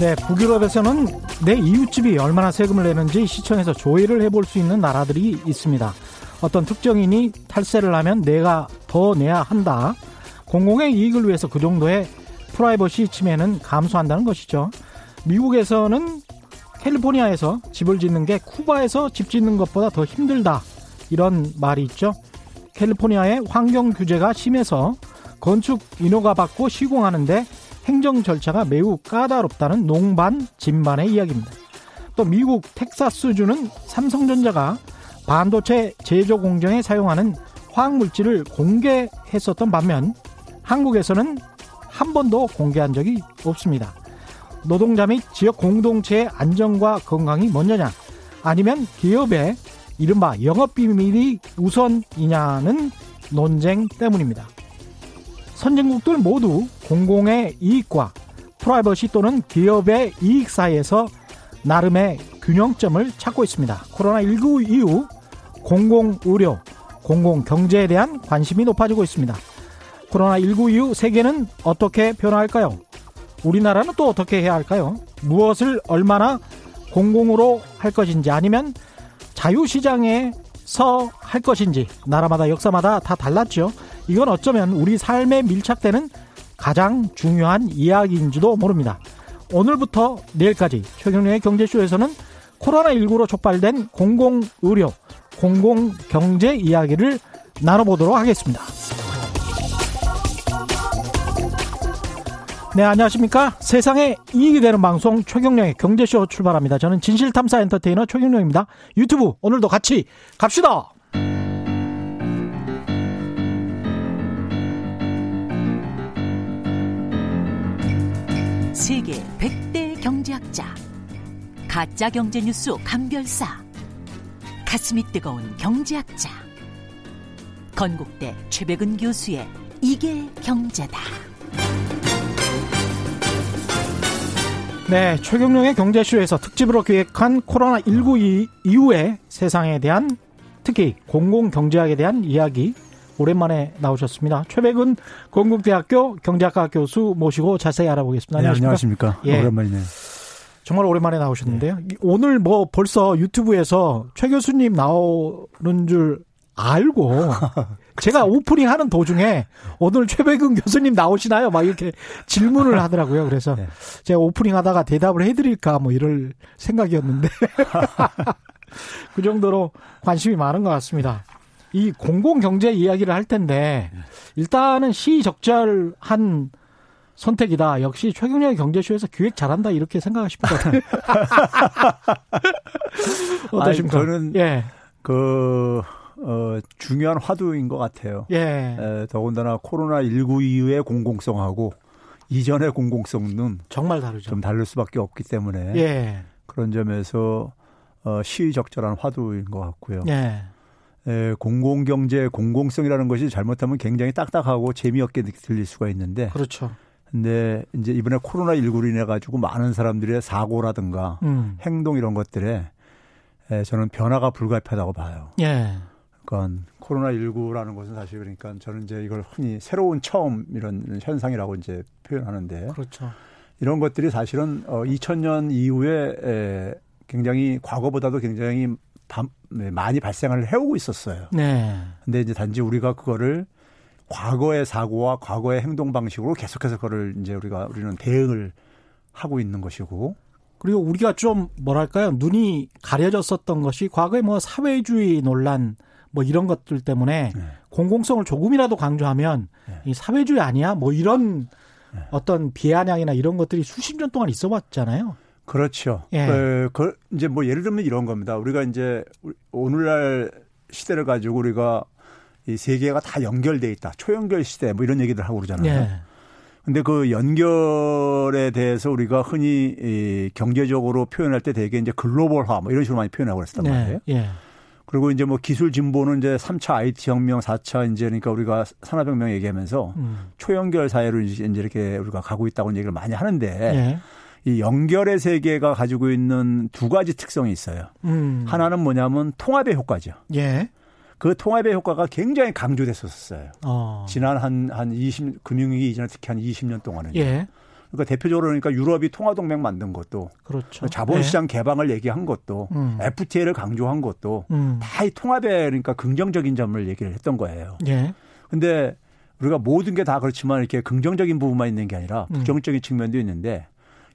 네, 북유럽에서는 내 이웃집이 얼마나 세금을 내는지 시청에서 조회를 해볼 수 있는 나라들이 있습니다. 어떤 특정인이 탈세를 하면 내가 더 내야 한다. 공공의 이익을 위해서 그 정도의 프라이버시 침해는 감수한다는 것이죠. 미국에서는 캘리포니아에서 집을 짓는 게 쿠바에서 집 짓는 것보다 더 힘들다. 이런 말이 있죠. 캘리포니아의 환경 규제가 심해서 건축 인허가 받고 시공하는데 행정 절차가 매우 까다롭다는 농반 진반의 이야기입니다. 또 미국 텍사스주는 삼성전자가 반도체 제조 공정에 사용하는 화학물질을 공개했었던 반면 한국에서는 한 번도 공개한 적이 없습니다. 노동자 및 지역 공동체의 안전과 건강이 먼저냐 아니면 기업의 이른바 영업비밀이 우선이냐는 논쟁 때문입니다. 선진국들 모두 공공의 이익과 프라이버시 또는 기업의 이익 사이에서 나름의 균형점을 찾고 있습니다. 코로나19 이후 공공의료, 공공경제에 대한 관심이 높아지고 있습니다. 코로나19 이후 세계는 어떻게 변화할까요? 우리나라는 또 어떻게 해야 할까요? 무엇을 얼마나 공공으로 할 것인지 아니면 자유시장에서 할 것인지 나라마다 역사마다 다 달랐죠. 이건 어쩌면 우리 삶에 밀착되는 가장 중요한 이야기인지도 모릅니다. 오늘부터 내일까지 최경련의 경제쇼에서는 코로나19로 촉발된 공공의료, 공공경제 이야기를 나눠보도록 하겠습니다. 네, 안녕하십니까. 세상에 이익이 되는 방송 최경령의 경제쇼 출발합니다. 저는 진실탐사 엔터테이너 최경령입니다. 유튜브 오늘도 같이 갑시다. 세계 100대 경제학자. 가짜 경제 뉴스 감별사. 가슴이 뜨거운 경제학자. 건국대 최백은 교수의 이게 경제다. 네, 최경룡의 경제쇼에서 특집으로 기획한 코로나 19 이후의 세상에 대한 특히 공공경제학에 대한 이야기 오랜만에 나오셨습니다. 최백은 건국대학교 경제학과 교수 모시고 자세히 알아보겠습니다. 네, 안녕하십니까. 예. 오랜만이네요. 정말 오랜만에 나오셨는데요. 네. 오늘 뭐 벌써 유튜브에서 최 교수님 나오는 줄 알고 제가 오프닝 하는 도중에 오늘 최백은 교수님 나오시나요? 막 이렇게 질문을 하더라고요. 그래서 네. 제가 오프닝 하다가 대답을 해드릴까 뭐 이럴 생각이었는데 그 정도로 관심이 많은 것 같습니다. 이 공공경제 이야기를 할 텐데 일단은 시적절한 선택이다. 역시 최경련의 경제쇼에서 기획 잘한다 이렇게 같아요. 어떠십니까? 아니, 저는 예. 그 어, 중요한 화두인 것 같아요. 예. 에, 더군다나 코로나 19 이후의 공공성하고 이전의 공공성은 정말 다르죠. 좀 다를 수밖에 없기 때문에 예. 그런 점에서 어, 시의적절한 화두인 것 같고요. 예. 에, 공공경제 공공성이라는 것이 잘못하면 굉장히 딱딱하고 재미없게 들릴 수가 있는데 그렇죠. 근데 이제 이번에 코로나 19로 인해 가지고 많은 사람들의 사고라든가 음. 행동 이런 것들에 에, 저는 변화가 불가피하다고 봐요. 예. 그러니까 코로나 19라는 것은 사실 그러니까 저는 이제 이걸 흔히 새로운 처음 이런 현상이라고 이제 표현하는데 그렇죠. 이런 것들이 사실은 어 2000년 이후에 에 굉장히 과거보다도 굉장히 많이 발생을 해오고 있었어요. 네. 근데 이제 단지 우리가 그거를 과거의 사고와 과거의 행동 방식으로 계속해서 그거를 이제 우리가 우리는 대응을 하고 있는 것이고 그리고 우리가 좀 뭐랄까요 눈이 가려졌었던 것이 과거에 뭐 사회주의 논란 뭐 이런 것들 때문에 네. 공공성을 조금이라도 강조하면 네. 이 사회주의 아니야? 뭐 이런 네. 어떤 비아냥이나 이런 것들이 수십 년 동안 있어 왔잖아요. 그렇죠. 예. 그, 그 이제 뭐 예를 들면 이런 겁니다. 우리가 이제 오늘날 시대를 가지고 우리가 이 세계가 다 연결돼 있다. 초연결 시대 뭐 이런 얘기들 하고 그러잖아요. 예. 근데 그 연결에 대해서 우리가 흔히 이 경제적으로 표현할 때 되게 이제 글로벌화 뭐 이런 식으로 많이 표현하고 그랬단 네. 말이에요. 예. 그리고 이제 뭐 기술 진보는 이제 3차 IT 혁명, 4차 이제 그러니까 우리가 산업혁명 얘기하면서 음. 초연결 사회로 이제 이렇게 우리가 가고 있다고 얘기를 많이 하는데 예. 이 연결의 세계가 가지고 있는 두 가지 특성이 있어요. 음. 하나는 뭐냐면 통합의 효과죠. 예. 그 통합의 효과가 굉장히 강조됐었어요. 어. 지난 한, 한 20, 금융위기 이전에 특히 한 20년 동안은. 예. 그러니까 대표적으로 그러니까 유럽이 통화동맹 만든 것도 그렇죠. 자본시장 네. 개방을 얘기한 것도 음. FTA를 강조한 것도 음. 다이 통합에 그러니까 긍정적인 점을 얘기를 했던 거예요. 예. 근데 우리가 모든 게 다 그렇지만 이렇게 긍정적인 부분만 있는 게 아니라 음. 부정적인 음. 측면도 있는데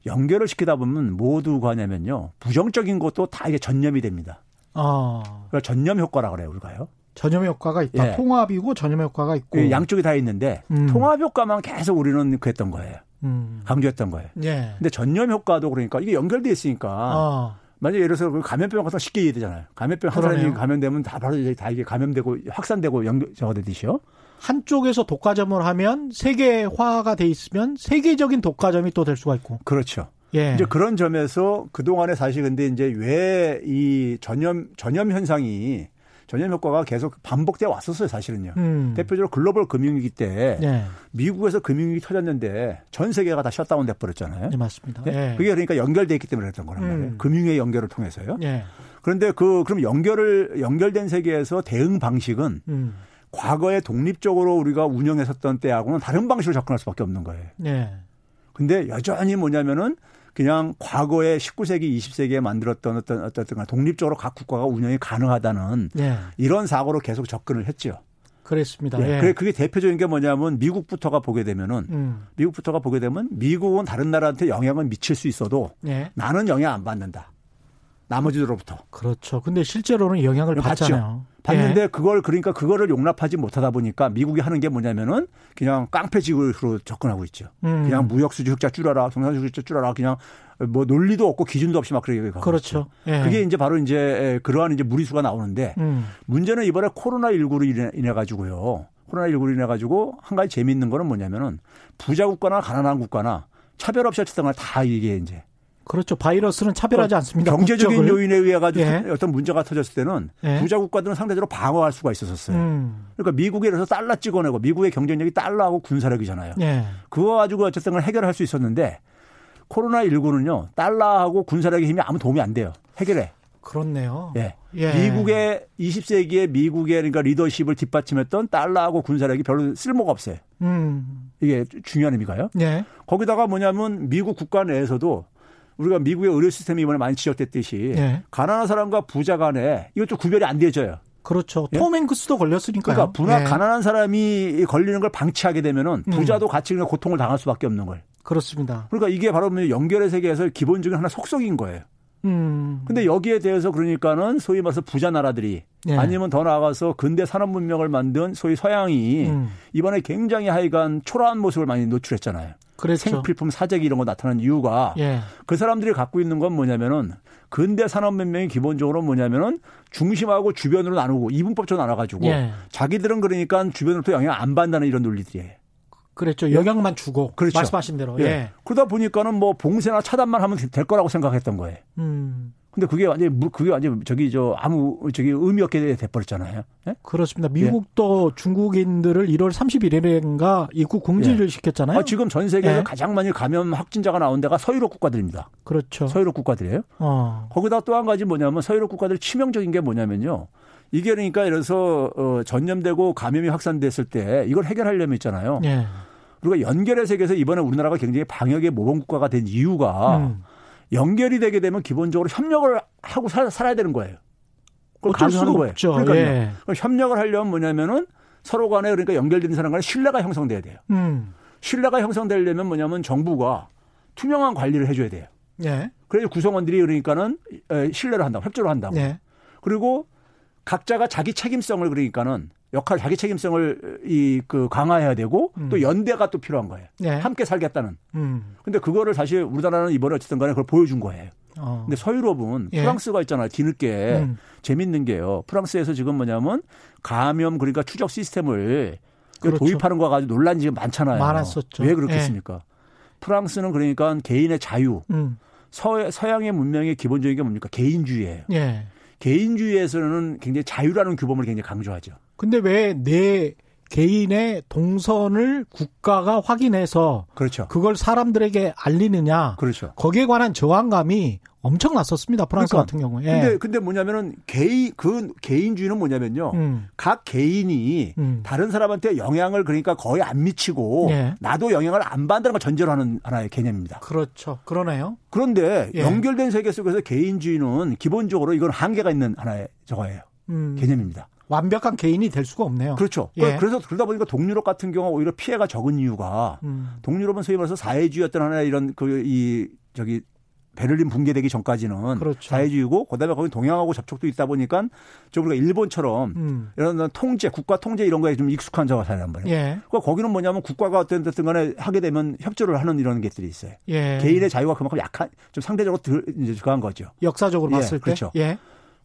연결을 시키다 보면 모두가 하냐면요. 부정적인 것도 다 이게 전념이 됩니다. 아. 그러니까 전념 효과라 그래요, 우리가요. 전염 효과가 있다. 예. 통합이고 전염 효과가 있고 예, 양쪽이 다 있는데 음. 통합 효과만 계속 우리는 그랬던 거예요. 음. 강조했던 거예요. 예. 근데 전염 효과도 그러니까 이게 연결돼 있으니까 아. 만약에 예를 들어서 그 감염병 같은 거 쉽게 이해되잖아요. 감염병 한 사람이 감염되면 다 바로 이제 다 이게 감염되고 확산되고 연결 저거 되듯이요. 한쪽에서 독과점을 하면 세계화가 돼 있으면 세계적인 독과점이 또 될 수가 있고. 그렇죠. 예. 이제 그런 점에서 그동안에 사실 근데 이제 왜 이 전염 전염 현상이 전염 효과가 계속 반복돼 왔었어요, 사실은요. 음. 대표적으로 글로벌 금융위기 때 네. 미국에서 금융위기 터졌는데 전 세계가 다 셧다운 돼 버렸잖아요. 네, 맞습니다. 네? 그게 그러니까 연결돼 있기 때문에 그랬던 거란 말이에요. 음. 금융의 연결을 통해서요. 예. 그런데 그 그럼 연결을 연결된 세계에서 대응 방식은 음. 과거에 독립적으로 우리가 운영했었던 때하고는 다른 방식으로 접근할 수밖에 없는 거예요. 네. 근데 여전히 뭐냐면은 그냥 과거에 19세기, 20세기에 만들었던 어떤 어떤 독립적으로 각 국가가 운영이 가능하다는 네. 이런 사고로 계속 접근을 했죠. 그랬습니다. 예. 예. 그게 대표적인 게 뭐냐면 미국부터가 보게 되면은 음. 미국부터가 보게 되면 미국은 다른 나라한테 영향을 미칠 수 있어도 예. 나는 영향 안 받는다. 나머지로부터. 그렇죠. 근데 실제로는 영향을 받잖아요. 받는데 예. 그걸 그러니까 그거를 용납하지 못하다 보니까 미국이 하는 게 뭐냐면은 그냥 깡패지구로 접근하고 있죠. 음. 그냥 무역 수지 흑자 줄여라, 정산 수지 흑자 줄여라, 그냥 뭐 논리도 없고 기준도 없이 막 그렇게 가고 그렇죠. 예. 그게 이제 바로 이제 그러한 이제 무리수가 나오는데 음. 문제는 이번에 코로나 19로 인해, 인해 가지고요. 코로나 19로 인해 가지고 한 가지 재미있는 거는 뭐냐면은 부자 국가나 가난한 국가나 차별 없이 어쨌든 다 이게 이제 그렇죠. 바이러스는 차별하지 않습니다. 경제적인 국적을. 요인에 의해 가지고 예. 어떤 문제가 터졌을 때는 예. 부자 국가들은 상대적으로 방어할 수가 있었었어요. 음. 그러니까 미국에 이래서 달러 찍어내고 미국의 경쟁력이 달러하고 군사력이잖아요. 예. 그거 가지고 어쨌든 해결할 수 있었는데 코로나 19는요 달러하고 군사력의 힘이 아무 도움이 안 돼요. 해결해. 그렇네요. 예. 예. 미국의 20세기에 미국의 그러니까 리더십을 뒷받침했던 달러하고 군사력이 별로 쓸모가 없어요. 음. 이게 중요한 의미가요. 예. 거기다가 뭐냐면 미국 국가 내에서도 우리가 미국의 의료 시스템이 이번에 많이 지적됐듯이 예. 가난한 사람과 부자 간에 이것도 구별이 안 되져요. 그렇죠. 예? 톰 행크스도 걸렸으니까요. 그러니까 분화 예. 가난한 사람이 걸리는 걸 방치하게 되면은 음. 부자도 음. 같이 고통을 당할 수밖에 없는 거예요. 그렇습니다. 그러니까 이게 바로 뭐 연결의 세계에서 기본적인 하나 속성인 거예요. 음. 근데 여기에 대해서 그러니까는 소위 말해서 부자 나라들이 예. 아니면 더 나아가서 근대 산업 문명을 만든 소위 서양이 음. 이번에 굉장히 하여간 초라한 모습을 많이 노출했잖아요. 그렇죠. 생필품 사재기 이런 거 나타난 이유가 예. 그 사람들이 갖고 있는 건 뭐냐면은 근대 산업 문명이 기본적으로 뭐냐면은 중심하고 주변으로 나누고 이분법적으로 나눠가지고 예. 자기들은 그러니까 주변으로부터 영향 안 받는다는 이런 논리들이에요. 그랬죠. 영향만 주고 그렇죠. 말씀하신 대로. 예. 예. 그러다 보니까는 뭐 봉쇄나 차단만 하면 될 거라고 생각했던 거예요. 음. 근데 그게 완전히 그게 완전 저기 저 아무 저기 의미 없게 돼버렸잖아요. 예? 그렇습니다. 미국도 예. 중국인들을 1월 31일인가 입국 금지를 예. 시켰잖아요. 아, 지금 전 세계에서 예. 가장 많이 감염 확진자가 나온 데가 서유럽 국가들입니다. 그렇죠. 서유럽 국가들이에요. 어. 거기다 또 한 가지 뭐냐면 서유럽 국가들 치명적인 게 뭐냐면요. 이게 그러니까 이래서 어, 전염되고 감염이 확산됐을 때 이걸 해결하려면 있잖아요. 예. 우리가 연결의 세계에서 이번에 우리나라가 굉장히 방역의 모범 국가가 된 이유가 음. 연결이 되게 되면 기본적으로 협력을 하고 살, 살아야 되는 거예요. 그걸 가능하는 거예요. 없죠. 그러니까 예. 협력을 하려면 뭐냐면은 서로 간에 그러니까 연결된 사람 간에 신뢰가 형성돼야 돼요. 음. 신뢰가 형성되려면 뭐냐면 정부가 투명한 관리를 해줘야 돼요. 예. 그래서 구성원들이 그러니까는 신뢰를 한다고 협조를 한다고. 예. 그리고 각자가 자기 책임성을 그러니까는 역할 자기 책임성을 이 그 강화해야 되고 음. 또 연대가 또 필요한 거예요. 네. 함께 살겠다는. 음. 근데 그거를 사실 우리나라는 이번에 어쨌든 간에 그걸 보여준 거예요. 어. 근데 서유럽은 예. 프랑스가 있잖아요. 뒤늦게 음. 재밌는 게요. 프랑스에서 지금 뭐냐면 감염 그러니까 추적 시스템을 그렇죠. 도입하는 거 가지고 논란이 지금 많잖아요. 많았었죠. 왜 그렇겠습니까? 예. 프랑스는 그러니까 개인의 자유, 음. 서, 서양의 문명의 기본적인 게 뭡니까? 개인주의예요. 예. 개인주의에서는 굉장히 자유라는 규범을 굉장히 강조하죠. 근데 왜 내 개인의 동선을 국가가 확인해서 그렇죠. 그걸 사람들에게 알리느냐. 그렇죠. 거기에 관한 저항감이 엄청 났었습니다. 프랑스 그러니까, 같은 경우에. 예. 근데 근데 뭐냐면은 개인 그 개인주의는 뭐냐면요. 음. 각 개인이 음. 다른 사람한테 영향을 그러니까 거의 안 미치고 예. 나도 영향을 안 받는 걸 전제로 하는 하나의 개념입니다. 그렇죠. 그러네요. 그런데 예. 연결된 세계 속에서 개인주의는 기본적으로 이건 한계가 있는 하나의 저거예요. 음. 개념입니다. 완벽한 개인이 될 수가 없네요. 그렇죠. 예. 그래서 그러다 보니까 동유럽 같은 경우 오히려 피해가 적은 이유가 음. 동유럽은 소위 말해서 사회주의였던 하나의 이런 그 이 저기 베를린 붕괴되기 전까지는 그렇죠. 사회주의고 그다음에 거기 동양하고 접촉도 있다 보니까 좀 우리가 일본처럼 음. 이런 통제, 국가 통제 이런 거에 좀 익숙한 자가 살란 말이에요. 예. 그러니까 거기는 뭐냐면 국가가 어떤 든 간에 하게 되면 협조를 하는 이런 것들이 있어요. 예. 개인의 자유가 그만큼 약한 좀 상대적으로 들, 이제 그한 거죠. 역사적으로 예. 봤을 때. 그렇죠. 예.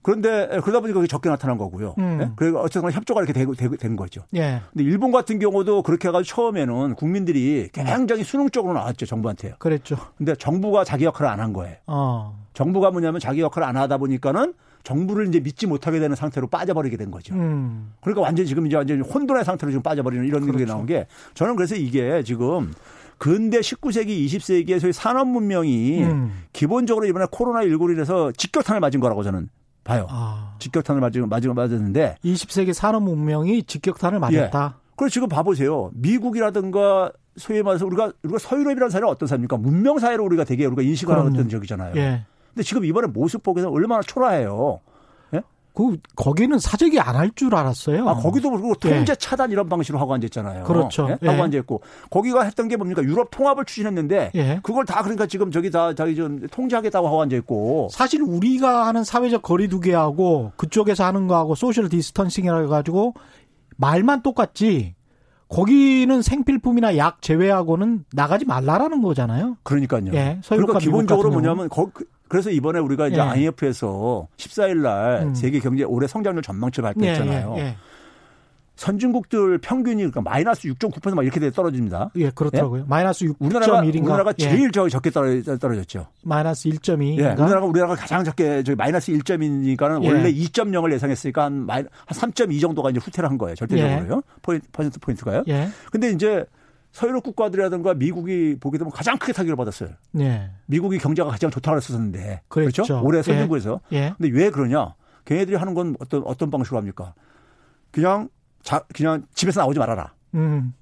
그런데 그러다 보니까 그게 적게 나타난 거고요. 음. 예? 그리고 어쨌든 협조가 이렇게 되고, 된 거죠. 예. 근데 일본 같은 경우도 그렇게 해가지고 처음에는 국민들이 굉장히 수능적으로 나왔죠 정부한테요. 그랬죠. 근데 정부가 자기 역할을 안 한 거예요. 어. 정부가 뭐냐면 자기 역할을 안 하다 보니까는 정부를 이제 믿지 못하게 되는 상태로 빠져버리게 된 거죠. 음. 그러니까 완전히 지금 이제 완전히 혼돈의 상태로 지금 빠져버리는 이런 그렇죠. 게 나온 게 저는 그래서 이게 지금 근대 19세기, 20세기의 소위 산업 문명이 음. 기본적으로 이번에 코로나 19로 인해서 직격탄을 맞은 거라고 저는 봐요. 아. 직격탄을 맞은 맞은 맞았는데 20세기 산업 문명이 직격탄을 맞았다. 예. 그리고 지금 봐보세요. 미국이라든가 소위 말해서 우리가 우리가 서유럽이라는 사회는 어떤 사회입니까? 문명 사회로 우리가 되게 우리가 인식하는 어떤 적이잖아요. 예. 근데 지금 이번에 모습 보기에는 얼마나 초라해요. 그 거기는 사재기 안할 줄 알았어요. 아 거기도 그리고 통제 차단 이런 방식으로 하고 앉았잖아요. 그렇죠. 예? 하고 예. 앉았고 거기가 했던 게 뭡니까 유럽 통합을 추진했는데 예. 그걸 다 그러니까 지금 저기 다 자기 좀 통제하겠다고 하고 앉았고 사실 우리가 하는 사회적 거리두기하고 그쪽에서 하는 거하고 social distancing이라 해 가지고 말만 똑같지 거기는 생필품이나 약 제외하고는 나가지 말라라는 거잖아요. 그러니까요. 예, 그러니까 기본적으로 뭐냐면 거, 그래서 이번에 우리가 이제 예. IMF에서 14일 날 음. 세계 경제 올해 성장률 전망치 발표했잖아요. 예, 예, 예. 선진국들 평균이 그러니까 마이너스 6.9%막 이렇게 떨어집니다. 예, 그렇더라고요. 예? 마이너스 6.1인가. 우리나라가 우리나라가 예. 제일 저 적게 떨어졌죠. 마이너스 1.2. 예, 우리나라가 우리나라가 가장 적게 저기 마이너스 1.2니까는 예. 원래 2.0을 예상했으니까 한, 한3.2 정도가 이제 후퇴를 한 거예요. 절대적으로요. 포인트, 퍼센트 포인트가요. 예. 근데 이제 서유럽 국가들이라든가 미국이 보게 되면 가장 크게 타격을 받았어요. 예. 미국이 경제가 가장 좋다고 했었는데. 그렇죠. 그렇죠? 올해 선진국에서. 예. 예. 근데 왜 그러냐? 걔네들이 하는 건 어떤 어떤 방식으로 합니까? 그냥 자 그냥 집에서 나오지 말아라. 음.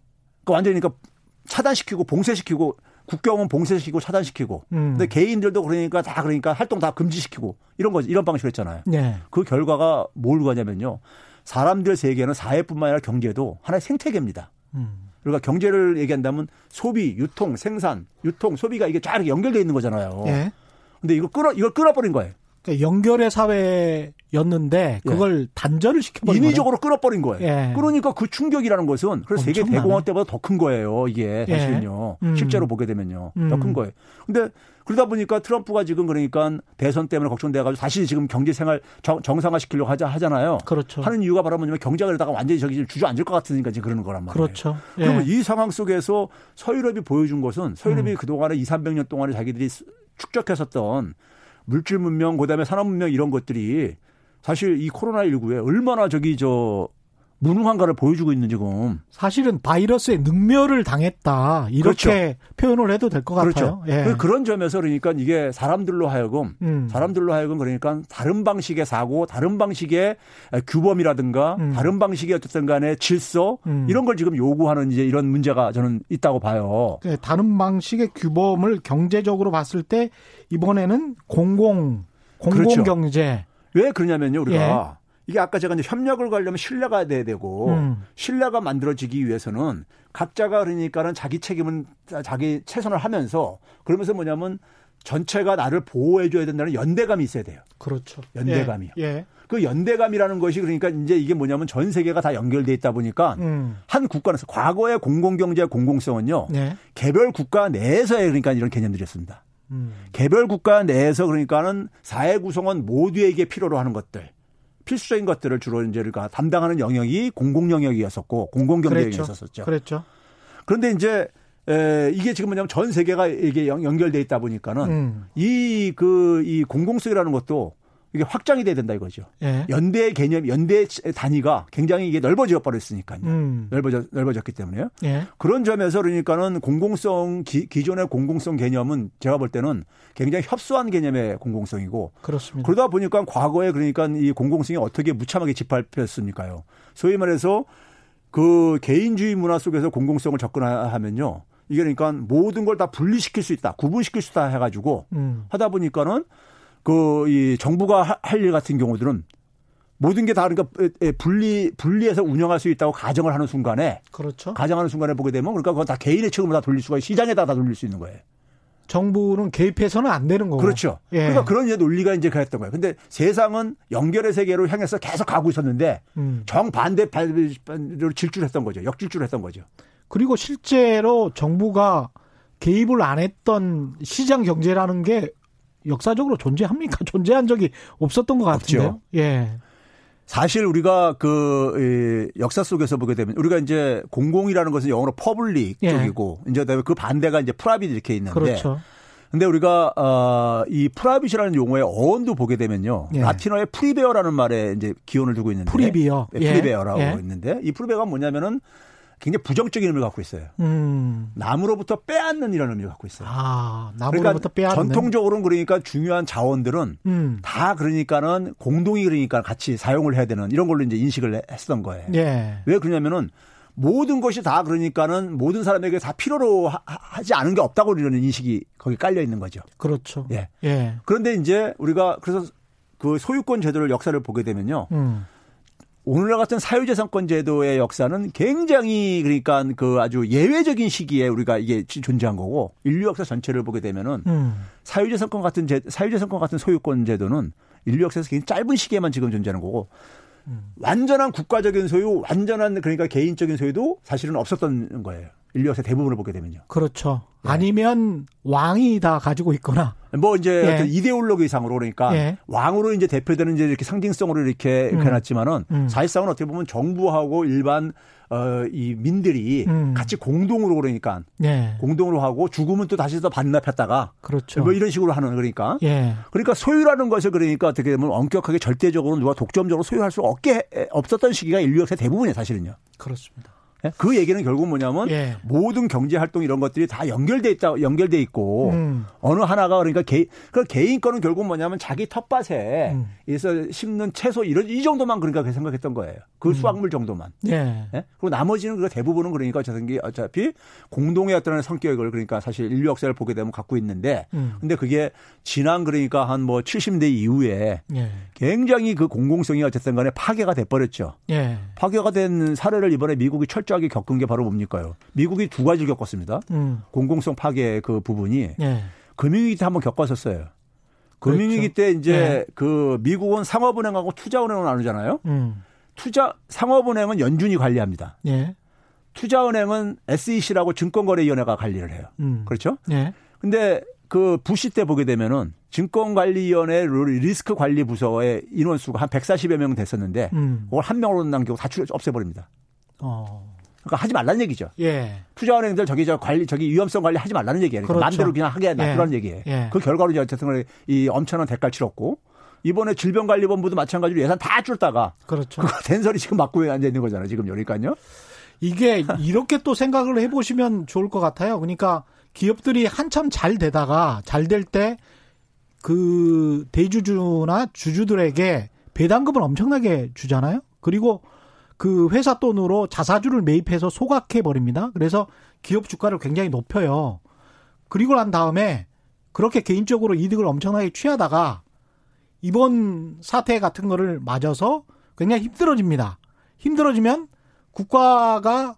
그 완전히 그러니까 차단시키고 봉쇄시키고 국경은 봉쇄시키고 차단시키고. 음. 근데 개인들도 그러니까 다 그러니까 활동 다 금지시키고 이런 거지 이런 방식으로 했잖아요. 네. 그 결과가 뭘 가냐면요. 사람들 세계는 사회뿐만 아니라 경제도 하나의 생태계입니다. 음. 그러니까 경제를 얘기한다면 소비, 유통, 생산, 유통, 소비가 이게 쫙 연결돼 있는 거잖아요. 예. 근데 이거 끌어 이걸 끌어버린 거예요. 그러니까 연결의 사회 였는데 예. 그걸 예. 단절을 시켜버린 인위적으로 거예요. 끌어버린 거예요. 예. 그러니까 그 충격이라는 것은 그래서 세계 대공황 때보다 더 큰 거예요. 이게 예. 사실은요. 음. 실제로 보게 되면요. 음. 더큰 거예요. 근데 그러다 보니까 트럼프가 지금 그러니까 대선 때문에 걱정돼가지고 다시 지금 경제 생활 정, 상화 시키려고 하자 하잖아요. 그렇죠. 하는 이유가 바로 뭐냐면 경제가 그러다가 완전히 저기 주저앉을 것 같으니까 지금 그러는 거란 말이에요. 그렇죠. 예. 그러면 이 상황 속에서 서유럽이 보여준 것은 서유럽이 음. 그 동안에 2, 300년 동안에 자기들이 축적했었던 물질 문명, 그다음에 산업 문명 이런 것들이 사실 이 코로나 19에 얼마나 저기 저 무능한가를 보여주고 있는 지금. 사실은 바이러스의 능멸을 당했다. 이렇게 그렇죠. 표현을 해도 될것 그렇죠. 같아요. 예. 그 그런 점에서 그러니까 이게 사람들로 하여금 음. 사람들로 하여금 그러니까 다른 방식의 사고, 다른 방식의 규범이라든가 음. 다른 방식의 어쨌든 간에 질서 음. 이런 걸 지금 요구하는 이제 이런 문제가 저는 있다고 봐요. 네, 다른 방식의 규범을 경제적으로 봤을 때 이번에는 공공 공공 그렇죠. 왜 그러냐면요, 우리가 예. 이게 아까 제가 이제 협력을 가려면 신뢰가 돼야 되고 음. 신뢰가 만들어지기 위해서는 각자가 그러니까는 자기 책임은 자기 최선을 하면서 그러면서 뭐냐면 전체가 나를 보호해 줘야 된다는 연대감이 있어야 돼요. 그렇죠. 연대감이요. 예. 예. 그 연대감이라는 것이 그러니까 이제 이게 뭐냐면 전 세계가 다 연결돼 있다 보니까 음. 한 국가에서 과거의 공공경제의 공공성은요. 예. 개별 국가 내에서의 그러니까 이런 개념들이었습니다. 음. 개별 국가 내에서 그러니까는 사회 구성원 모두에게 필요로 하는 것들. 필수적인 것들을 주로 이제 우리가 담당하는 영역이 공공 영역이었었고 공공 경제였었죠. 그렇죠. 그런데 이제 에, 이게 지금 뭐냐면 전 세계가 이게 연, 결돼 있다 보니까는 음. 이그이 그, 공공성이라는 것도 이게 확장이 돼야 된다 이거죠. 예. 연대 개념, 연대 단위가 굉장히 이게 넓어져 버렸으니까요. 음. 넓어져 넓어졌기 때문에요. 예. 그런 점에서 그러니까는 공공성 기, 기존의 공공성 개념은 제가 볼 때는 굉장히 협소한 개념의 공공성이고 그렇습니다. 그러다 보니까 과거에 그러니까 이 공공성이 어떻게 무참하게 짓밟혔습니까요. 소위 말해서 그 개인주의 문화 속에서 공공성을 접근하면요. 이게 그러니까 모든 걸 다 분리시킬 수 있다, 구분시킬 수 있다 해가지고 음. 하다 보니까는 그 이 정부가 할 일 같은 경우들은 모든 게 다 그러니까 분리 분리해서 운영할 수 있다고 가정을 하는 순간에 그렇죠. 가정하는 순간에 보게 되면 그러니까 그건 다 개인의 책임으로 다 돌릴 수가 시장에다 다 돌릴 수 있는 거예요. 정부는 개입해서는 안 되는 거고. 그렇죠. 예. 그러니까 그런 이제 논리가 이제 그랬던 거예요. 근데 세상은 연결의 세계로 향해서 계속 가고 있었는데 음. 정반대 발로 질주했던 거죠. 역질주했던 거죠. 그리고 실제로 정부가 개입을 안 했던 시장 경제라는 게 역사적으로 존재합니까? 존재한 적이 없었던 것 같은데요. 없죠. 예. 사실 우리가 그 역사 속에서 보게 되면 우리가 이제 공공이라는 것은 영어로 public 예. 쪽이고 이제 그 반대가 이제 private 이렇게 있는데 그렇죠. 근데 우리가 어이 private이라는 용어의 어원도 보게 되면요. 예. 라틴어의 privare라는 말에 이제 기원을 두고 있는데 privare. 네, privare라고 예. 있는데 이 privare가 뭐냐면은 굉장히 부정적인 의미를 갖고 있어요. 음. 나무로부터 빼앗는 이런 의미를 갖고 있어요. 아, 나무로부터 그러니까 빼앗는. 전통적으로는 그러니까 중요한 자원들은 음. 다 그러니까는 공동이 그러니까 같이 사용을 해야 되는 이런 걸로 이제 인식을 했었던 거예요. 예. 왜 그러냐면은 모든 것이 다 그러니까는 모든 사람에게 다 필요로 하, 지 않은 게 없다고 이러는 인식이 거기 깔려 있는 거죠. 그렇죠. 예. 예. 그런데 이제 우리가 그래서 그 소유권 제도를 역사를 보게 되면요. 음. 오늘날 같은 사유재산권 제도의 역사는 굉장히 그러니까 그 아주 예외적인 시기에 우리가 이게 존재한 거고 인류 역사 전체를 보게 되면은 음. 사유재산권 같은 제, 사유재산권 같은 소유권 제도는 인류 역사에서 굉장히 짧은 시기에만 지금 존재하는 거고 음. 완전한 국가적인 소유, 완전한 그러니까 개인적인 소유도 사실은 없었던 거예요. 인류 역사 대부분을 보게 되면요. 그렇죠. 네. 아니면 왕이 다 가지고 있거나 뭐 이제 예. 어떤 이데올로기상으로 그러니까 예. 왕으로 이제 대표되는 이제 이렇게 상징성으로 이렇게 음. 해놨지만은 음. 사실상은 어떻게 보면 정부하고 일반 어, 이 민들이 음. 같이 공동으로 그러니까 예. 공동으로 하고 죽으면 또 다시 또 반납했다가 그렇죠. 뭐 이런 식으로 하는 그러니까 예. 그러니까 소유라는 것을 그러니까 어떻게 보면 엄격하게 절대적으로 누가 독점적으로 소유할 수 없게 없었던 시기가 인류 역사 대부분이에요 사실은요. 그렇습니다. 예? 그 얘기는 결국 뭐냐면 예. 모든 경제 활동 이런 것들이 다 연결돼 있다 연결돼 있고 음. 어느 하나가 그러니까 개인 그 개인 거는 결국 뭐냐면 자기 텃밭에 음. 에서 심는 채소 이런 이 정도만 그러니까 생각했던 거예요. 그 음. 수확물 정도만. 예. 예? 그리고 나머지는 그 대부분은 그러니까 어차피 어차피 공동의 어떤 성격을 그러니까 사실 인류 역사를 보게 되면 갖고 있는데 음. 근데 그게 지난 그러니까 한 뭐 70대 이후에 예. 굉장히 그 공공성이 어쨌든 간에 파괴가 돼 버렸죠. 예. 파괴가 된 사례를 이번에 미국이 철저 철저하게 겪은 게 바로 뭡니까요? 미국이 두 가지 겪었습니다. 음. 공공성 파괴 그 부분이 예. 금융위기 때 한번 겪었었어요. 금융위기 그렇죠. 때 이제 예. 그 미국은 상업은행하고 투자은행을 나누잖아요. 음. 투자 상업은행은 연준이 관리합니다. 예. 투자은행은 SEC라고 증권거래위원회가 관리를 해요. 음. 그렇죠? 예. 근데 그 부시 때 보게 되면은 증권관리위원회 리스크 관리 부서의 인원수가 한 140여 명 됐었는데 음. 그걸 한 명으로 남기고 다 없애버립니다. 어. 그러니까 하지 말라는 얘기죠. 예. 투자은행들 저기 저 관리 저기 위험성 관리 하지 말라는 얘기예요. 그러니까 그렇죠. 마음대로 그냥 하게 놔두라는 예. 얘기예요. 예. 그 결과로 이제 어쨌든 이 엄청난 대가를 치렀고 이번에 질병관리본부도 마찬가지로 예산 다 줄다가 그렇죠. 그거 된 소리 지금 맞고 앉아 있는 거잖아요. 지금 여기까지요. 이게 이렇게 또 생각을 해보시면 좋을 것 같아요. 그러니까 기업들이 한참 잘 되다가 잘 될 때 그 대주주나 주주들에게 배당금을 엄청나게 주잖아요. 그리고 그 회사 돈으로 자사주를 매입해서 소각해 버립니다. 그래서 기업 주가를 굉장히 높여요. 그리고 난 다음에 그렇게 개인적으로 이득을 엄청나게 취하다가 이번 사태 같은 거를 맞아서 굉장히 힘들어집니다. 힘들어지면 국가가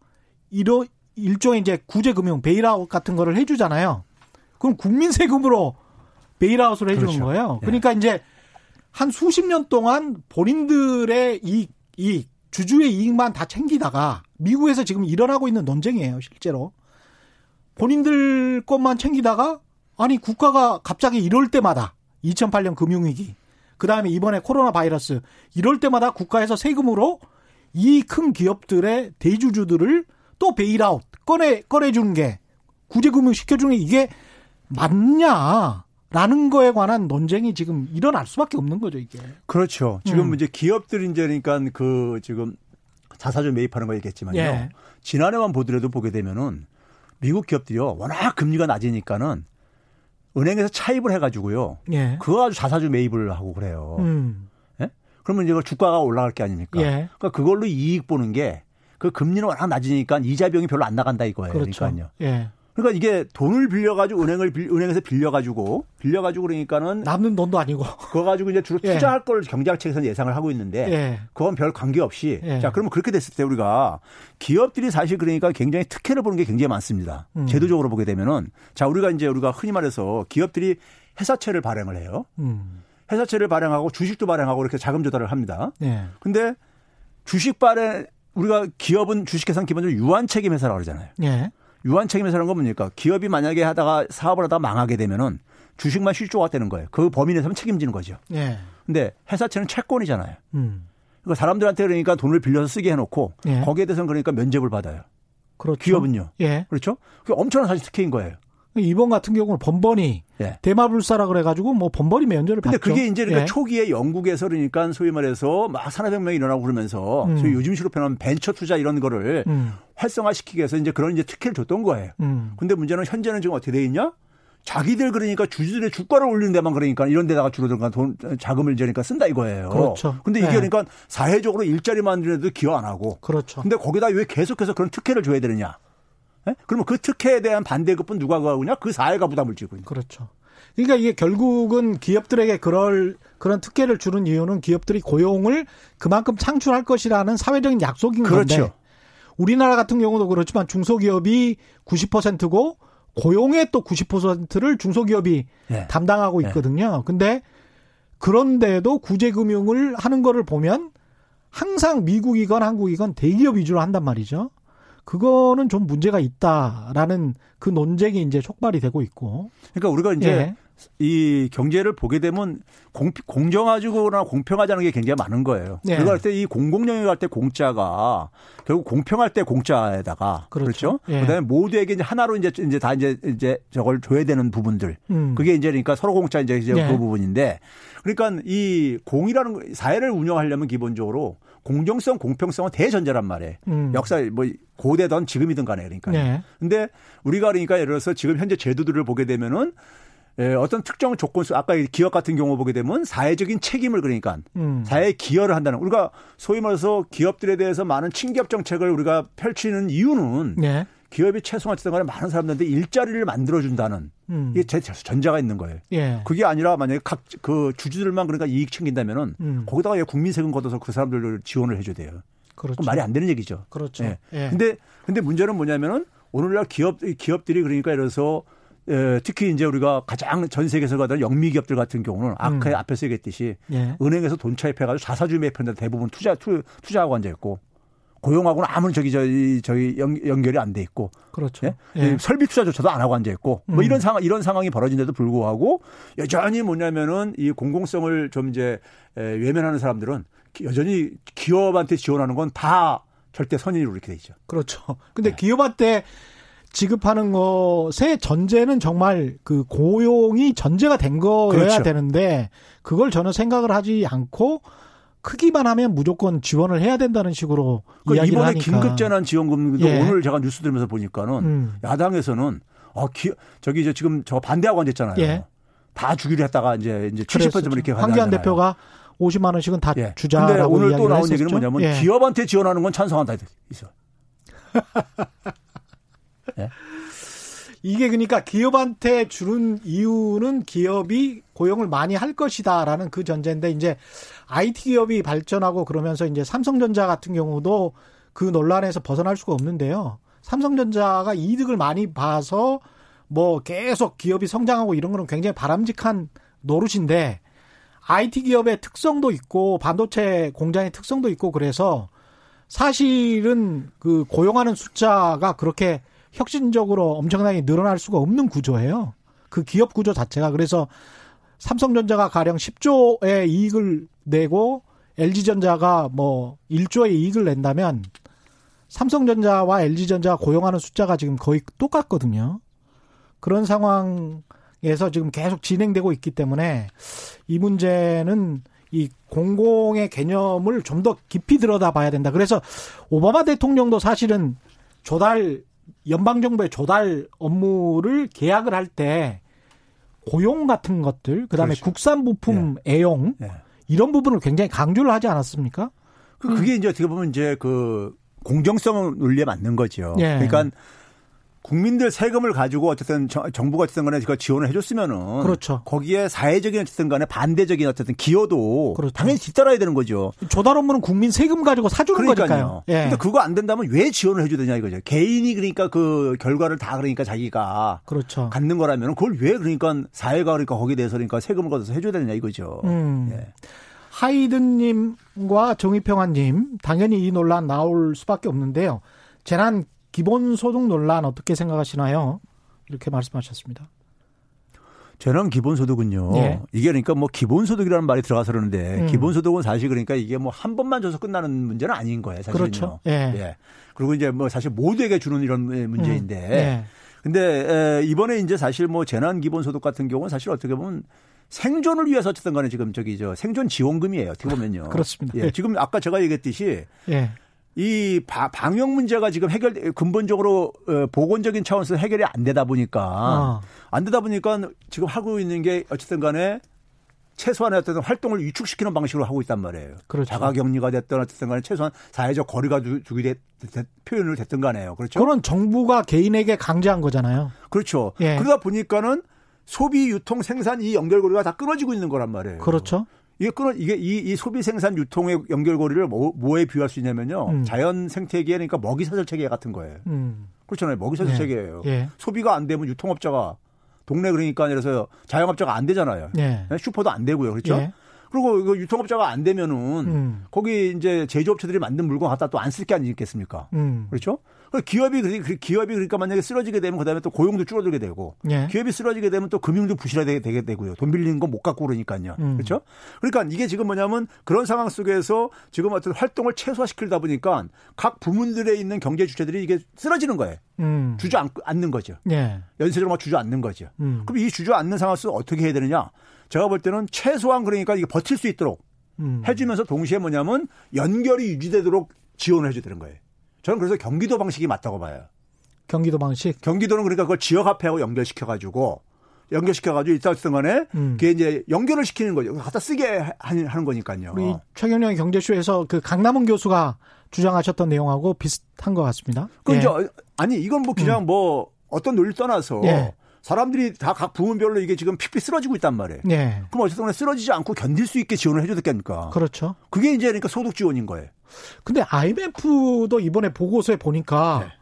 이런 일종의 이제 구제금융 bailout 같은 거를 해주잖아요. 그럼 국민 세금으로 bailout을 해주는 그렇죠. 거예요. 예. 그러니까 네. 이제 한 수십 년 동안 본인들의 이, 이 주주의 이익만 다 챙기다가 미국에서 지금 일어나고 있는 논쟁이에요, 실제로. 본인들 것만 챙기다가 아니 국가가 갑자기 이럴 때마다 2008년 금융위기 그다음에 이번에 코로나 바이러스 이럴 때마다 국가에서 세금으로 이 큰 기업들의 대주주들을 또 bailout 꺼내 꺼내 주는 게 구제금융 시켜 주는 게 이게 맞냐? 라는 거에 관한 논쟁이 지금 일어날 수밖에 없는 거죠, 이게. 그렇죠. 지금 음. 이제 기업들 이제 그러니까 그 지금 자사주 매입하는 거 얘기했지만요. 예. 지난해만 보더라도 보게 되면은 미국 기업들이요. 워낙 금리가 낮으니까는 은행에서 차입을 해가지고요. 예. 그거 가지고 자사주 매입을 하고 그래요. 음. 예? 그러면 이제 주가가 올라갈 게 아닙니까? 예. 그러니까 그걸로 이익 보는 게 그 금리는 워낙 낮으니까 이자 비용이 별로 안 나간다 이거예요. 그렇죠. 그러니까요. 예. 그러니까 이게 돈을 빌려가지고 은행을 빌, 은행에서 빌려가지고 빌려가지고 그러니까는 남는 돈도 아니고 그거 가지고 이제 주로 예. 투자할 걸 경제학 책에서는 예상을 하고 있는데 예. 그건 별 관계 없이 예. 자 그러면 그렇게 됐을 때 우리가 기업들이 사실 그러니까 굉장히 특혜를 보는 게 굉장히 많습니다. 음. 제도적으로 보게 되면은 자 우리가 이제 우리가 흔히 말해서 기업들이 회사채를 발행을 해요. 음. 회사채를 발행하고 주식도 발행하고 이렇게 자금 조달을 합니다. 예. 근데 주식 발행 우리가 기업은 주식회사는 기본적으로 유한 책임 회사라고 그러잖아요. 예. 유한 책임에서는 건 뭡니까? 기업이 만약에 하다가 사업을 하다가 망하게 되면은 주식만 실조가 되는 거예요. 그 범위 내에서 책임지는 거죠. 예. 근데 회사채는 채권이잖아요. 음. 그러니까 사람들한테 그러니까 돈을 빌려서 쓰게 해놓고 예. 거기에 대해서는 그러니까 면접을 받아요. 그렇죠. 기업은요. 예. 그렇죠. 그 엄청난 사실 특혜인 거예요. 이번 같은 경우는 번번이 예. 대마불사라 그래가지고 뭐 번번이 면접을 근데 받죠. 그게 이제 그러니까 예. 초기에 영국에서 그러니까 소위 말해서 막 산업혁명이 일어나고 그러면서 음. 소위 요즘식으로 표현하면 벤처 투자 이런 거를 음. 활성화시키기 위해서 이제 그런 이제 특혜를 줬던 거예요. 음. 근데 문제는 현재는 지금 어떻게 돼 있냐? 자기들 그러니까 주주들의 주가를 올리는 데만 그러니까 이런 데다가 주로 들어간 돈 자금을 이제니까 쓴다 이거예요. 그렇죠. 근데 이게 네. 그러니까 사회적으로 일자리 만드는 데도 기여 안 하고. 그렇죠. 근데 거기다 왜 계속해서 그런 특혜를 줘야 되느냐? 네? 그러면 그 특혜에 대한 반대급은 누가 가느냐? 그 사회가 부담을 지고 있는. 그렇죠. 그러니까 이게 결국은 기업들에게 그럴 그런 특혜를 주는 이유는 기업들이 고용을 그만큼 창출할 것이라는 사회적인 약속인 그렇죠. 건데 우리나라 같은 경우도 그렇지만 중소기업이 90%고 고용의 또 90%를 중소기업이 네. 담당하고 예. 있거든요. 네. 근데 그런데도 구제금융을 하는 거를 보면 항상 미국이건 한국이건 대기업 위주로 한단 말이죠. 그거는 좀 문제가 있다라는 그 논쟁이 이제 촉발이 되고 있고. 그러니까 우리가 이제 예. 이 경제를 보게 되면 공, 공정하지거나 공평하지 않은 게 굉장히 많은 거예요. 네. 그거 할 때 이 공공영역 할 때 공짜가 결국 공평할 때 공짜에다가 그렇죠. 그렇죠? 예. 그다음에 모두에게 이제 하나로 이제 이제 다 이제 이제 저걸 줘야 되는 부분들. 음. 그게 이제 그러니까 서로 공짜 이제, 이제 예. 그 부분인데 그러니까 이 공이라는 사회를 운영하려면 기본적으로 공정성, 공평성은 대전제란 말이에요. 음. 역사 뭐 고대든 지금이든 간에 그러니까. 네. 근데 우리가 그러니까 예를 들어서 지금 현재 제도들을 보게 되면은 예, 어떤 특정 조건 속 아까 기업 같은 경우 보게 되면 사회적인 책임을 그러니까 음. 사회에 기여를 한다는 우리가 소위 말해서 기업들에 대해서 많은 친기업 정책을 우리가 펼치는 이유는 네. 기업이 최소한 어쨌든 간에 많은 사람들한테 일자리를 만들어준다는 음. 이게 제 전제가 있는 거예요. 예. 그게 아니라 만약에 각 그 주주들만 그러니까 이익 챙긴다면은 음. 거기다가 국민 세금 걷어서 그 사람들을 지원을 해줘야 돼요. 그렇죠. 말이 안 되는 얘기죠. 그렇죠. 예. 예. 근데 근데 문제는 뭐냐면은 오늘날 기업 기업들이 그러니까 들어서 에, 특히 이제 우리가 가장 전 세계에서 가던 영미 기업들 같은 경우는 아까 음. 앞에서 얘기했듯이 예. 은행에서 돈 차입해가지고 자사주 매입하는데 대부분 투자 투, 투자하고 앉아 있고 고용하고는 아무런 저기 저희 저희 연, 결이 안 돼 있고 그렇죠. 예? 예. 설비 투자조차도 안 하고 앉아 있고 뭐 음. 뭐 이런 상황 이런 상황이 벌어진데도 불구하고 여전히 뭐냐면은 이 공공성을 좀 이제 외면하는 사람들은 여전히 기업한테 지원하는 건 다 절대 선의로 이렇게 돼 있죠. 그렇죠. 근데 네. 기업한테 지급하는 것의 전제는 정말 그 고용이 전제가 된 거여야 그렇죠. 되는데 그걸 저는 생각을 하지 않고 크기만 하면 무조건 지원을 해야 된다는 식으로 그러니까 이야기를 이번에 긴급재난 지원금도 예. 오늘 제가 뉴스 들으면서 보니까는 음. 야당에서는 아, 기, 저기 이제 지금 저 반대하고 앉았잖아요. 예. 다 주기로 했다가 이제 이제 70%점 이렇게 황교안 대표가 50만 원씩은 다 예. 주자라고 근데 오늘 또 나온 했었죠? 얘기는 뭐냐면 예. 기업한테 지원하는 건 찬성한다 있어. 예? 이게 그러니까 기업한테 주는 이유는 기업이 고용을 많이 할 것이다라는 그 전제인데 이제 IT 기업이 발전하고 그러면서 이제 삼성전자 같은 경우도 그 논란에서 벗어날 수가 없는데요. 삼성전자가 이득을 많이 봐서 뭐 계속 기업이 성장하고 이런 거는 굉장히 바람직한 노릇인데 IT 기업의 특성도 있고 반도체 공장의 특성도 있고 그래서 사실은 그 고용하는 숫자가 그렇게 혁신적으로 엄청나게 늘어날 수가 없는 구조예요. 그 기업 구조 자체가 그래서 삼성전자가 가령 10조의 이익을 내고 LG전자가 뭐 1조의 이익을 낸다면 삼성전자와 LG전자가 고용하는 숫자가 지금 거의 똑같거든요. 그런 상황이 에서 지금 계속 진행되고 있기 때문에 이 문제는 이 공공의 개념을 좀 더 깊이 들여다 봐야 된다. 그래서 오바마 대통령도 사실은 조달 연방 정부의 조달 업무를 계약을 할 때 고용 같은 것들, 그다음에 그렇죠. 국산 부품 예. 애용 예. 이런 부분을 굉장히 강조를 하지 않았습니까? 그 그게 이제 어떻게 보면 이제 그 공정성 논리에 맞는 거죠. 예. 그러니까 국민들 세금을 가지고 어쨌든 정부가 어쨌든 간에 그 지원을 해줬으면은 그렇죠. 거기에 사회적인 어쨌든 간에 반대적인 어쨌든 기여도 그렇죠. 당연히 뒤따라야 되는 거죠. 조달 업무는 국민 세금 가지고 사주는 그러니까요. 거니까요. 예. 근데 그거 안 된다면 왜 지원을 해줘야 되냐 이거죠. 개인이 그러니까 그 결과를 다 그러니까 자기가 그렇죠. 갖는 거라면 그걸 왜 그러니까 사회가 그러니까 거기에 대해서 그러니까 세금을 걷어서 해줘야 되느냐 이거죠. 음. 예. 하이든님과 정의평화님 당연히 이 논란 나올 수밖에 없는데요. 재난 기본소득 논란 어떻게 생각하시나요? 이렇게 말씀하셨습니다. 저는 기본소득은요. 예. 이게 그러니까 뭐 기본소득이라는 말이 들어가서 그러는데 음. 기본소득은 사실 그러니까 이게 뭐 한 번만 줘서 끝나는 문제는 아닌 거예요. 사실은요. 그렇죠. 예. 예. 그리고 이제 뭐 사실 모두에게 주는 이런 문제인데. 음. 예. 근데 이번에 이제 사실 뭐 재난 기본소득 같은 경우는 사실 어떻게 보면 생존을 위해서 어쨌든 간에 지금 저기 저 생존 지원금이에요. 어떻게 보면요. 그렇습니다. 예. 지금 아까 제가 얘기했듯이 예. 이 방역 문제가 지금 해결 근본적으로 어, 보건적인 차원에서 해결이 안 되다 보니까 어. 안 되다 보니까 지금 하고 있는 게 어쨌든 간에 최소한의 어떤 활동을 위축시키는 방식으로 하고 있단 말이에요. 그렇죠. 자가격리가 됐든 어쨌든 간에 최소한 사회적 거리가 두기 됐, 됐, 표현을 됐든 간에요. 그렇죠. 그런 정부가 개인에게 강제한 거잖아요. 그렇죠. 예. 그러다 보니까는 소비, 유통, 생산 이 연결고리가 다 끊어지고 있는 거란 말이에요. 그렇죠. 이게 끊어 이게 이, 이 소비 생산 유통의 연결고리를 뭐, 뭐에 비유할 수 있냐면요. 음. 자연 생태계 그러니까 먹이 사슬 체계 같은 거예요. 음. 그렇잖아요. 먹이 사슬 네. 체계예요. 예. 소비가 안 되면 유통업자가 동네 그러니까 그래서 자영업자가 안 되잖아요. 예. 네, 슈퍼도 안 되고요. 그렇죠? 예. 그리고 이거 유통업자가 안 되면은 음. 거기 이제 제조업체들이 만든 물건 갖다 또 안 쓸 게 아니겠습니까? 음. 그렇죠? 기업이 기업이 그러니까 만약에 쓰러지게 되면 그다음에 또 고용도 줄어들게 되고 예. 기업이 쓰러지게 되면 또 금융도 부실하게 되게 되고요. 돈 빌리는 거못 갖고 그러니까요. 음. 그렇죠? 그러니까 이게 지금 뭐냐면 그런 상황 속에서 지금 어떤 활동을 최소화시키다 보니까 각 부문들에 있는 경제 주체들이 이게 쓰러지는 거예요. 음. 주저앉는 거죠. 예. 연쇄적으로 주저앉는 거죠. 음. 그럼 이 주저앉는 상황 속에서 어떻게 해야 되느냐? 제가 볼 때는 최소한 그러니까 이게 버틸 수 있도록 음. 해주면서 동시에 뭐냐면 연결이 유지되도록 지원을 해줘야 되는 거예요. 저는 그래서 경기도 방식이 맞다고 봐요. 경기도 방식? 경기도는 그러니까 그걸 지역화폐하고 연결시켜가지고 연결시켜가지고 있었던 간에 음. 그게 이제 연결을 시키는 거죠. 갖다 쓰게 하는 거니까요. 우리 최경영의 경제쇼에서 그 강남은 교수가 주장하셨던 내용하고 비슷한 것 같습니다. 그 예. 이제 아니 이건 뭐 그냥 음. 뭐 어떤 논리 떠나서 예. 사람들이 다 각 부문별로 이게 지금 픽픽 쓰러지고 있단 말이에요. 예. 그럼 어쨌든 쓰러지지 않고 견딜 수 있게 지원을 해줘야 되겠니까. 그렇죠. 그게 이제 그러니까 소득 지원인 거예요. 근데 IMF도 이번에 보고서에 보니까 네.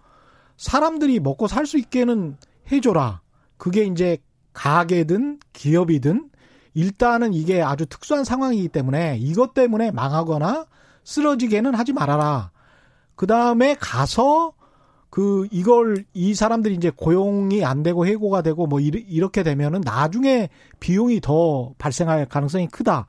사람들이 먹고 살 수 있게는 해줘라. 그게 이제 가게든 기업이든 일단은 이게 아주 특수한 상황이기 때문에 이것 때문에 망하거나 쓰러지게는 하지 말아라. 그 다음에 가서 그 이걸 이 사람들이 이제 고용이 안 되고 해고가 되고 뭐 이렇게 되면은 나중에 비용이 더 발생할 가능성이 크다.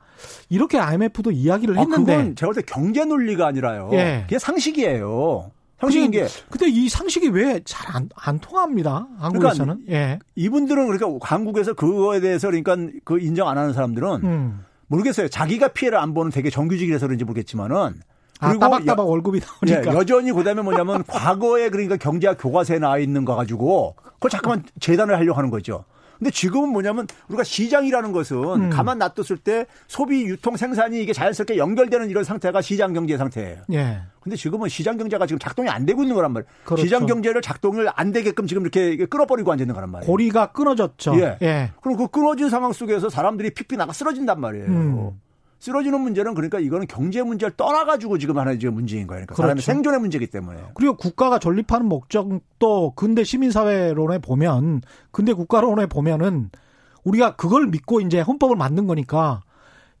이렇게 IMF도 이야기를 아, 했는데 그건 제가 볼 때 경제 논리가 아니라요. 예. 그게 상식이에요. 상식인 게. 근데 이 상식이 왜 잘 안 안 통합니다. 한국에서는. 그러니까 예. 이분들은 그러니까 한국에서 그거에 대해서 그러니까 그 인정 안 하는 사람들은 음. 모르겠어요. 자기가 피해를 안 보는 되게 정규직이라서 그런지 모르겠지만은 아, 그리고 따박따박 여, 월급이 나오니까. 예, 여전히 그다음에 뭐냐면 과거에 그러니까 경제학 교과서에 나와 있는 거 가지고 그걸 잠깐만 재단을 하려고 하는 거죠. 근데 지금은 뭐냐면 우리가 시장이라는 것은 음. 가만 놔뒀을 때 소비, 유통, 생산이 이게 자연스럽게 연결되는 이런 상태가 시장 경제 상태예요. 예. 근데 지금은 시장 경제가 지금 작동이 안 되고 있는 거란 말이에요. 그렇죠. 시장 경제를 작동을 안 되게끔 지금 이렇게 끊어버리고 앉아 있는 거란 말이에요. 고리가 끊어졌죠. 예. 예. 그럼 그 끊어진 상황 속에서 사람들이 픽픽 나가 쓰러진단 말이에요. 음. 쓰러지는 문제는 그러니까 이거는 경제 문제를 떠나가지고 지금 하는 지금 문제인 거예요. 그러니까 그렇죠. 사람의 생존의 문제이기 때문에. 그리고 국가가 전립하는 목적도 근대 시민사회론에 보면 근대 국가론에 보면은 우리가 그걸 믿고 이제 헌법을 만든 거니까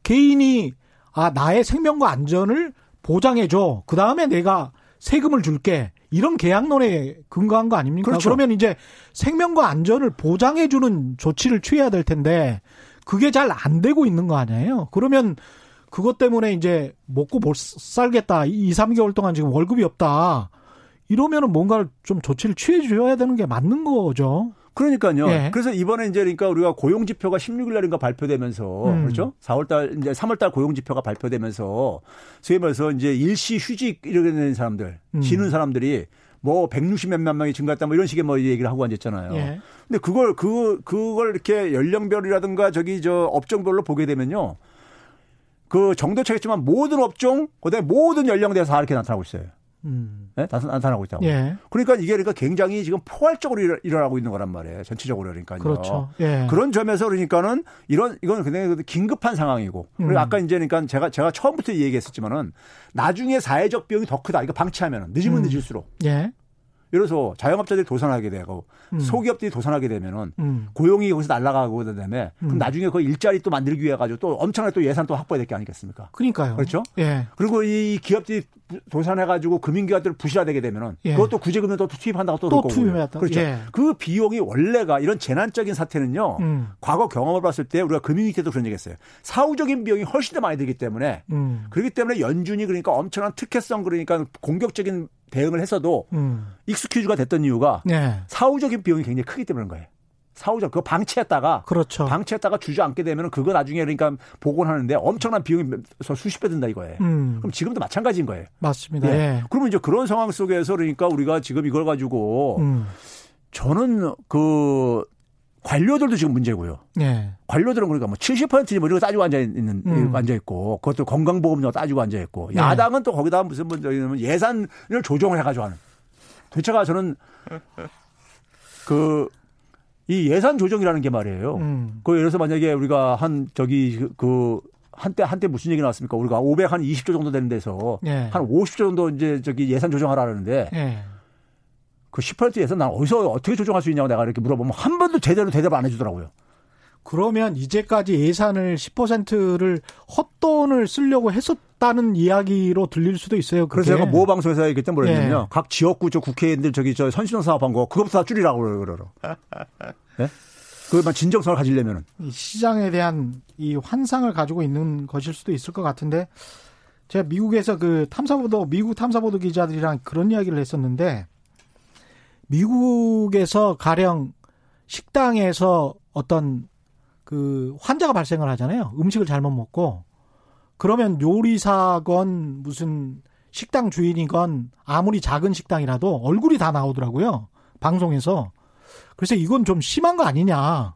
개인이 아 나의 생명과 안전을 보장해 줘. 그 다음에 내가 세금을 줄게. 이런 계약론에 근거한 거 아닙니까? 그렇죠. 그러면 이제 생명과 안전을 보장해 주는 조치를 취해야 될 텐데 그게 잘 안 되고 있는 거 아니에요? 그러면 그것 때문에 이제 먹고 못 살겠다. 2, 3개월 동안 지금 월급이 없다. 이러면은 뭔가를 좀 조치를 취해 줘야 되는 게 맞는 거죠. 그러니까요. 예. 그래서 이번에 이제 그러니까 우리가 고용 지표가 16일 날인가 발표되면서 음. 그렇죠? 4월 달 이제 3월 달 고용 지표가 발표되면서 소위 말해서 이제 일시 휴직 이렇게 되는 사람들, 음. 쉬는 사람들이 뭐 160몇만 명이 증가했다 뭐 이런 식의 뭐 얘기를 하고 앉았잖아요. 예. 근데 그걸 그 그걸 이렇게 연령별이라든가 저기 저 업종별로 보게 되면요. 그 정도 차겠지만 모든 업종 그다음에 모든 연령대에서 다 이렇게 나타나고 있어요. 음. 네? 나타나고 있다고. 예. 그러니까 이게 그러니까 굉장히 지금 포괄적으로 일어나고 있는 거란 말이에요. 전체적으로 그러니까요. 그렇죠. 예. 그런 점에서 그러니까는 이런 이건 굉장히 긴급한 상황이고. 그리고 음. 아까 이제 그러니까 제가 제가 처음부터 얘기했었지만은 나중에 사회적 비용이 더 크다. 이거 방치하면 늦으면 음. 늦을수록. 예. 예를 들어서 자영업자들이 도산하게 되고 음. 소기업들이 도산하게 되면은 음. 고용이 거기서 날아가고 그다음에 음. 그럼 나중에 그 일자리 또 만들기 위해 가지고 또 엄청나게 또 예산 또 확보해야 될 게 아니겠습니까? 그러니까요. 그렇죠? 예. 그리고 이 기업들이 도산해 가지고 금융기관들을 부실화되게 되면은 예. 그것도 구제금을 또 투입한다고 또, 또 투입했다. 그렇죠. 예. 그 비용이 원래가 이런 재난적인 사태는요. 음. 과거 경험을 봤을 때 우리가 금융위 때도 그런 얘기했어요. 사후적인 비용이 훨씬 더 많이 들기 때문에 음. 그렇기 때문에 연준이 그러니까 엄청난 특혜성 그러니까 공격적인 대응을 했어도 음. 익스큐즈가 됐던 이유가 네. 사후적인 비용이 굉장히 크기 때문인 거예요. 사후적 그거 방치했다가 그렇죠. 방치했다가 주저앉게 되면 그거 나중에 그러니까 복원하는데 엄청난 비용이 수십 배 든다 이거예요. 음. 그럼 지금도 마찬가지인 거예요. 맞습니다. 예. 예. 그러면 이제 그런 상황 속에서 그러니까 우리가 지금 이걸 가지고 음. 저는 그 관료들도 지금 문제고요. 네. 관료들은 그러니까 뭐 70%뭐 이런 거 따지고 앉아 있는 음. 앉아 있고 그것도 건강보험료 따지고 앉아 있고 네. 야당은 또 거기다 무슨 뭐 예산을 조정을 해가지고 하는. 도대체가 저는 그 이 예산 조정이라는 게 말이에요. 음. 그 예를 들어서 만약에 우리가 한 저기 그 한때 한때 무슨 얘기 나왔습니까? 우리가 500 한 20조 정도 되는 데서 네. 한 50조 정도 이제 저기 예산 조정하라는데 네. 그1 8 예산 난 어디서 어떻게 조정할 수 있냐고 내가 이렇게 물어보면 한 번도 제대로 대답 안 해주더라고요. 그러면 이제까지 예산을 10%를 헛돈을 쓰려고 했었다는 이야기로 들릴 수도 있어요. 그게. 그래서 제가 모 방송에서 얘기했던 뭐랬냐면요. 네. 각 지역구 저 국회의원들 저기 저 선신호 사업한 거 그것부터 다 줄이라고 그러더라고. 네? 그만 진정성을 가지려면은 시장에 대한 이 환상을 가지고 있는 것일 수도 있을 것 같은데 제가 미국에서 그 탐사보도 미국 탐사보도 기자들이랑 그런 이야기를 했었는데 미국에서 가령 식당에서 어떤 그 환자가 발생을 하잖아요. 음식을 잘못 먹고 그러면 요리사건 무슨 식당 주인이건 아무리 작은 식당이라도 얼굴이 다 나오더라고요. 방송에서. 그래서 이건 좀 심한 거 아니냐.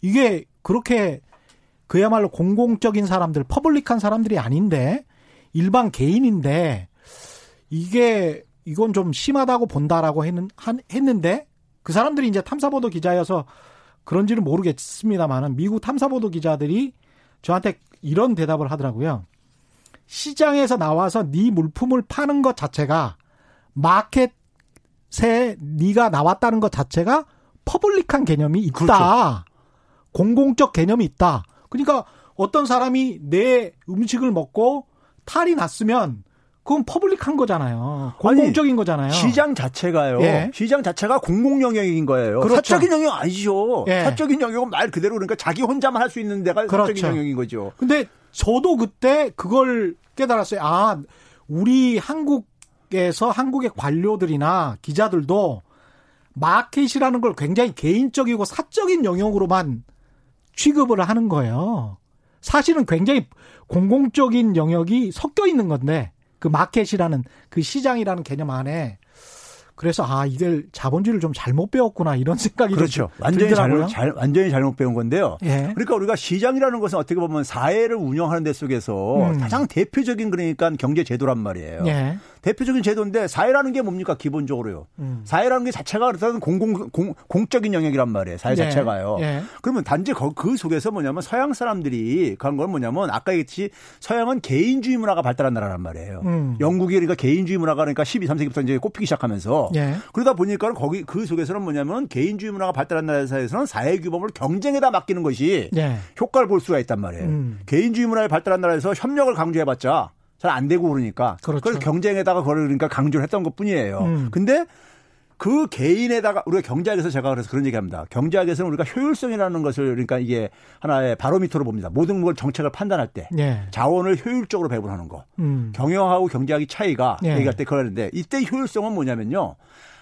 이게 그렇게 그야말로 공공적인 사람들, 퍼블릭한 사람들이 아닌데 일반 개인인데 이게 이건 좀 심하다고 본다라고 했는, 했는데 그 사람들이 이제 탐사보도 기자여서 그런지는 모르겠습니다만은 미국 탐사보도 기자들이 저한테 이런 대답을 하더라고요. 시장에서 나와서 네 물품을 파는 것 자체가 마켓에 네가 나왔다는 것 자체가 public한 개념이 있다. 그렇죠. 공공적 개념이 있다. 그러니까 어떤 사람이 내 음식을 먹고 탈이 났으면 그건 public한 거잖아요. 공공적인 아니, 거잖아요. 시장 자체가요. 예. 시장 자체가 공공 영역인 거예요. 그렇죠. 사적인 영역 아니죠. 예. 사적인 영역은 말 그대로 그러니까 자기 혼자만 할 수 있는 데가 그렇죠. 사적인 영역인 거죠. 근데 저도 그때 그걸 깨달았어요. 아, 우리 한국에서 한국의 관료들이나 기자들도 마켓이라는 걸 굉장히 개인적이고 사적인 영역으로만 취급을 하는 거예요. 사실은 굉장히 공공적인 영역이 섞여 있는 건데 그 마켓이라는 그 시장이라는 개념 안에 그래서 아 이들 자본주의를 좀 잘못 배웠구나 이런 생각이 그렇죠. 완전히 잘못 잘, 완전히 잘못 배운 건데요. 예. 그러니까 우리가 시장이라는 것은 어떻게 보면 사회를 운영하는 데 속에서 음. 가장 대표적인 그러니까 경제 제도란 말이에요. 예. 대표적인 제도인데 사회라는 게 뭡니까 기본적으로요. 음. 사회라는 게 자체가 그렇다는 공공 공, 공적인 영역이란 말이에요. 사회 예. 자체가요. 예. 그러면 단지 그 속에서 뭐냐면 서양 사람들이 그런 건 뭐냐면 아까 얘기했듯이 서양은 개인주의 문화가 발달한 나라란 말이에요. 음. 영국이 그러니까 개인주의 문화가 그러니까 12, 3세기부터 이제 꼽히기 시작하면서 예. 그러다 보니까 거기 그 속에서는 뭐냐면 개인주의 문화가 발달한 나라에서는 사회 규범을 경쟁에다 맡기는 것이 예. 효과를 볼 수가 있단 말이에요. 음. 개인주의 문화에 발달한 나라에서 협력을 강조해봤자 잘 안 되고 그러니까. 그렇죠. 그래서 경쟁에다가 그걸 그러니까 강조를 했던 것 뿐이에요. 음. 근데 그 개인에다가 우리가 경제학에서 제가 그래서 그런 얘기합니다. 경제학에서는 우리가 효율성이라는 것을 그러니까 이게 하나의 바로미터로 봅니다. 모든 걸 정책을 판단할 때 네. 자원을 효율적으로 배분하는 거. 음. 경영하고 경제학의 차이가 네. 얘기할 때 그러는데 이때 효율성은 뭐냐면요.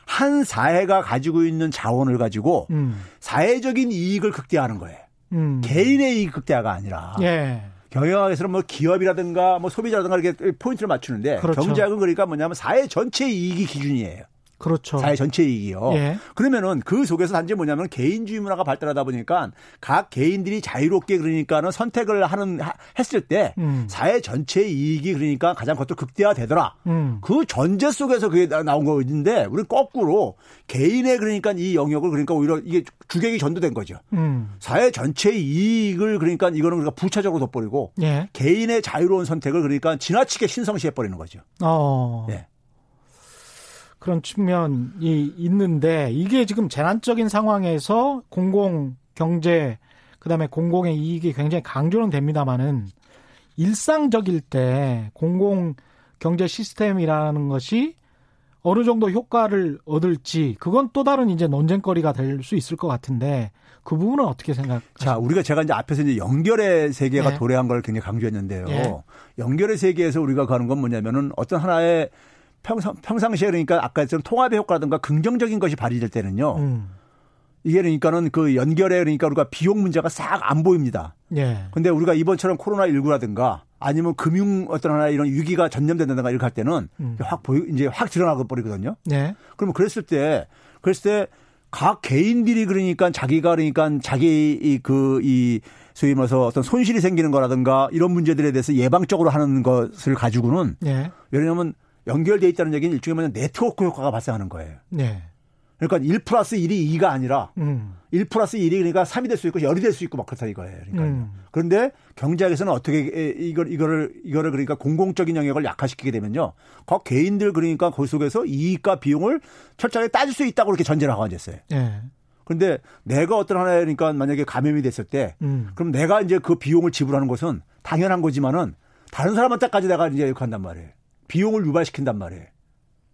한 사회가 가지고 있는 자원을 가지고 음. 사회적인 이익을 극대화하는 거예요. 음. 개인의 이익 극대화가 아니라. 예. 경영학에서는 뭐 기업이라든가 뭐 소비자라든가 이렇게 포인트를 맞추는데 그렇죠. 경제학은 그러니까 뭐냐면 사회 전체 이익이 기준이에요. 그렇죠. 사회 전체 이익이요. 예. 그러면은 그 속에서 단지 뭐냐면 개인주의 문화가 발달하다 보니까 각 개인들이 자유롭게 그러니까는 선택을 하는 했을 때 음. 사회 전체 이익이 그러니까 가장 그것도 극대화되더라. 음. 그 전제 속에서 그게 나온 거인데 우리는 거꾸로 개인의 그러니까 이 영역을 그러니까 오히려 이게 주객이 전도된 거죠. 음. 사회 전체 이익을 그러니까 이거는 우리가 부차적으로 덧버리고 예. 개인의 자유로운 선택을 그러니까 지나치게 신성시해 버리는 거죠. 어. 예. 그런 측면이 있는데 이게 지금 재난적인 상황에서 공공 경제 그다음에 공공의 이익이 굉장히 강조는 됩니다마는 일상적일 때 공공 경제 시스템이라는 것이 어느 정도 효과를 얻을지 그건 또 다른 이제 논쟁거리가 될 수 있을 것 같은데 그 부분은 어떻게 생각하세요? 자, 우리가 제가 이제 앞에서 이제 연결의 세계가 네. 도래한 걸 굉장히 강조했는데요. 네. 연결의 세계에서 우리가 가는 건 뭐냐면은 어떤 하나의 평상, 평상시에 그러니까 아까 했던 통합의 효과라든가 긍정적인 것이 발휘될 때는요. 음. 이게 그러니까는 그 연결에 그러니까 우리가 비용 문제가 싹 안 보입니다. 예. 근데 우리가 이번처럼 코로나19라든가 아니면 금융 어떤 하나 이런 위기가 전염된다든가 이렇게 할 때는 음. 확 보이, 이제 확 드러나고 버리거든요. 네. 그러면 그랬을 때, 그랬을 때 각 개인들이 그러니까 자기가 그러니까 자기 이 그 이 소위 말해서 어떤 손실이 생기는 거라든가 이런 문제들에 대해서 예방적으로 하는 것을 가지고는 예. 왜냐하면 연결돼 있다는 얘기는 일종의 뭐냐 네트워크 효과가 발생하는 거예요. 네. 그러니까 1 플러스 1이 2가 아니라 음. 1 플러스 1이 그러니까 3이 될 수 있고 10이 될 수 있고 막 그렇다 이거예요. 그러니까 음. 그런데 경제학에서는 어떻게 이걸 이거를 이거를 그러니까 공공적인 영역을 약화시키게 되면요. 그 개인들 그러니까 그 속에서 이익과 비용을 철저하게 따질 수 있다고 그렇게 전제를 하고 앉았어요. 네. 그런데 내가 어떤 하나에 그러니까 만약에 감염이 됐을 때 음. 그럼 내가 이제 그 비용을 지불하는 것은 당연한 거지만은 다른 사람한테까지 내가 이제 이렇게 한단 말이에요. 비용을 유발시킨단 말이에요.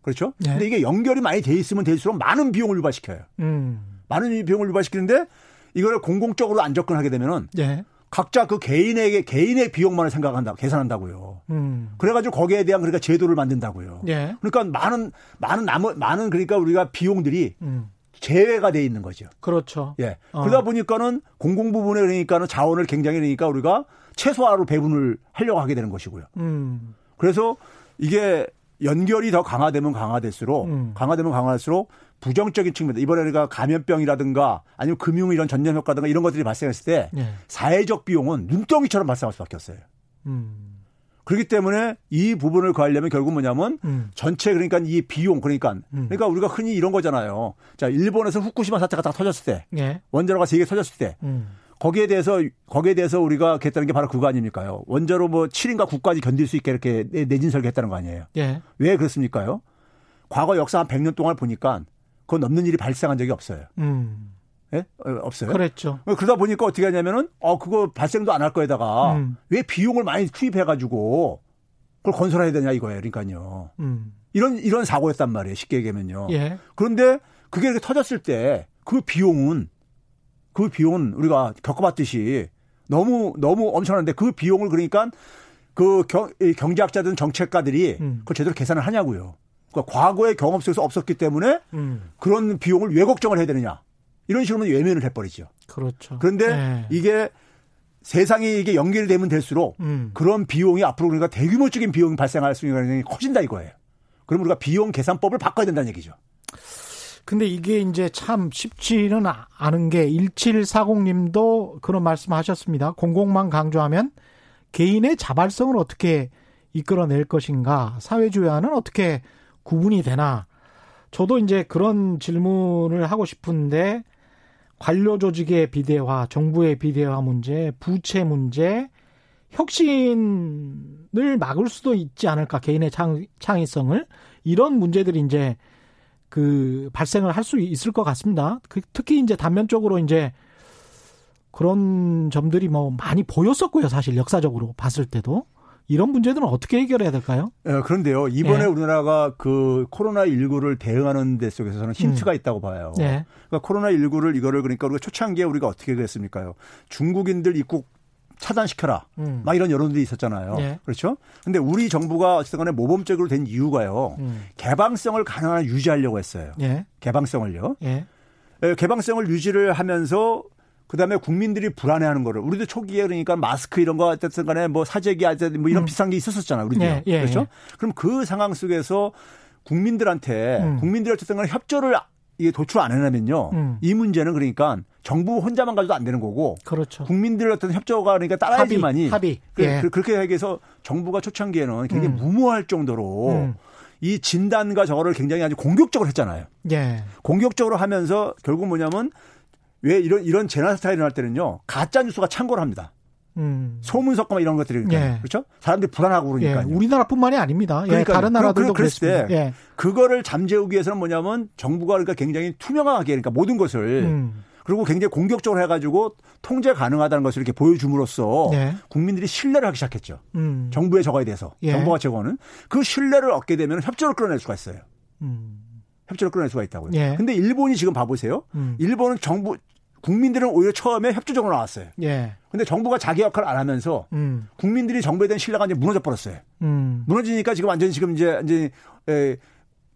그렇죠? 네. 근데 이게 연결이 많이 돼 있으면 될수록 많은 비용을 유발시켜요. 음. 많은 비용을 유발시키는데 이거를 공공적으로 안 접근하게 되면은 네. 각자 그 개인에게 개인의 비용만을 생각한다 계산한다고요. 음. 그래가지고 거기에 대한 그러니까 제도를 만든다고요. 네. 그러니까 많은 많은 나무 많은 그러니까 우리가 비용들이 음. 제외가 돼 있는 거죠. 그렇죠. 예. 어. 그러다 보니까는 공공 부분에 그러니까는 자원을 굉장히 그러니까 우리가 최소화로 배분을 하려고 하게 되는 것이고요. 음. 그래서 이게 연결이 더 강화되면 강화될수록 음. 강화되면 강화할수록 부정적인 측면 이번에 우리가 감염병이라든가 아니면 금융 이런 전염 효과든가 이런 것들이 발생했을 때 네. 사회적 비용은 눈덩이처럼 발생할 수밖에 없어요. 음. 그렇기 때문에 이 부분을 구하려면 결국 뭐냐면 음. 전체 그러니까 이 비용 그러니까 음. 그러니까 우리가 흔히 이런 거잖아요. 자 일본에서 후쿠시마 사태가 딱 터졌을 때 네. 원자로가 세개 터졌을 때 음. 거기에 대해서 거기에 대해서 우리가 했다는 게 바로 그거 아닙니까요? 원자로 뭐 7인가 9까지 견딜 수 있게 이렇게 내진 설계했다는 거 아니에요? 예. 왜 그렇습니까요? 과거 역사 한 100년 동안 보니까 그거 넘는 일이 발생한 적이 없어요. 음. 예? 어, 없어요. 그랬죠. 그러다 보니까 어떻게 하냐면은 어 그거 발생도 안 할 거에다가 음. 왜 비용을 많이 투입해 가지고 그걸 건설해야 되냐 이거예요. 그러니까요. 음. 이런 이런 사고였단 말이에요. 쉽게 얘기하면요. 예. 그런데 그게 이렇게 터졌을 때 그 비용은 그 비용은 우리가 겪어봤듯이 너무 너무 엄청난데 그 비용을 그러니까 그 경, 경제학자든 정책가들이 음. 그걸 제대로 계산을 하냐고요. 그러니까 과거의 경험 속에서 없었기 때문에 음. 그런 비용을 왜 걱정을 해야 되느냐. 이런 식으로 외면을 해버리죠. 그렇죠. 그런데 네. 이게 세상이 이게 연결되면 될수록 음. 그런 비용이 앞으로 그러니까 대규모적인 비용이 발생할 수 있는 가능성이 커진다 이거예요. 그럼 우리가 비용 계산법을 바꿔야 된다는 얘기죠. 근데 이게 이제 참 쉽지는 아, 않은 게 1740님도 그런 말씀 하셨습니다. 공공만 강조하면 개인의 자발성을 어떻게 이끌어낼 것인가, 사회주의와는 어떻게 구분이 되나. 저도 이제 그런 질문을 하고 싶은데 관료 조직의 비대화, 정부의 비대화 문제, 부채 문제, 혁신을 막을 수도 있지 않을까 개인의 창, 창의성을 이런 문제들이 이제 그 발생을 할 수 있을 것 같습니다. 그 특히 이제 단면적으로 이제 그런 점들이 뭐 많이 보였었고요. 사실 역사적으로 봤을 때도 이런 문제들은 어떻게 해결해야 될까요? 네, 그런데요. 이번에 네. 우리나라가 그 코로나19를 대응하는 데 속에서는 힌트가 음. 있다고 봐요. 네. 그러니까 코로나19를 이거를 그러니까 우리가 초창기에 우리가 어떻게 그랬습니까요? 중국인들 입국 차단시켜라. 음. 막 이런 여론들이 있었잖아요. 예. 그렇죠? 근데 우리 정부가 어쨌든 간에 모범적으로 된 이유가요. 음. 개방성을 가능한 유지하려고 했어요. 예. 개방성을요. 예. 예. 개방성을 유지를 하면서 그다음에 국민들이 불안해하는 거를 우리도 초기에 그러니까 마스크 이런 거 어쨌든 간에 뭐 사재기 뭐 이런 음. 비싼 게 있었었잖아요. 우리도. 예, 예, 그렇죠? 그럼 그 상황 속에서 국민들한테 음. 국민들이 어쨌든 간에 협조를 이게 도출 안 해내면요. 음. 이 문제는 그러니까 정부 혼자만 가지도 안 되는 거고. 그렇죠. 국민들의 어떤 협조가 그러니까 따라야지만이. 합의. 그, 예. 그, 그렇게 하기 위해서 정부가 초창기에는 굉장히 음. 무모할 정도로 음. 이 진단과 저거를 굉장히 아주 공격적으로 했잖아요. 예. 공격적으로 하면서 결국 뭐냐면 왜 이런 이런 재난 사태가 일어날 때는요. 가짜 뉴스가 창궐 합니다. 음. 소문 섞고 이런 것들이 예. 그렇죠? 사람들이 불안하고 그러니까. 예. 우리나라뿐만이 아닙니다. 예. 그러니까 다른 나라들도 그, 그랬을 때 예. 그거를 잠재우기 위해서는 뭐냐면 정부가 그러니까 굉장히 투명하게 그러니까 모든 것을 음. 그리고 굉장히 공격적으로 해가지고 통제 가능하다는 것을 이렇게 보여줌으로써 네. 국민들이 신뢰를 하기 시작했죠. 음. 정부의 저거에 대해서 예. 정부가 제거는 그 신뢰를 얻게 되면 협조를 끌어낼 수가 있어요. 음. 협조를 끌어낼 수가 있다고요. 예. 근데 일본이 지금 봐보세요. 음. 일본은 정부 국민들은 오히려 처음에 협조적으로 나왔어요. 예. 근데 정부가 자기 역할을 안 하면서 음. 국민들이 정부에 대한 신뢰가 이제 무너져 버렸어요. 음. 무너지니까 지금 완전히 지금 이제 이제 에,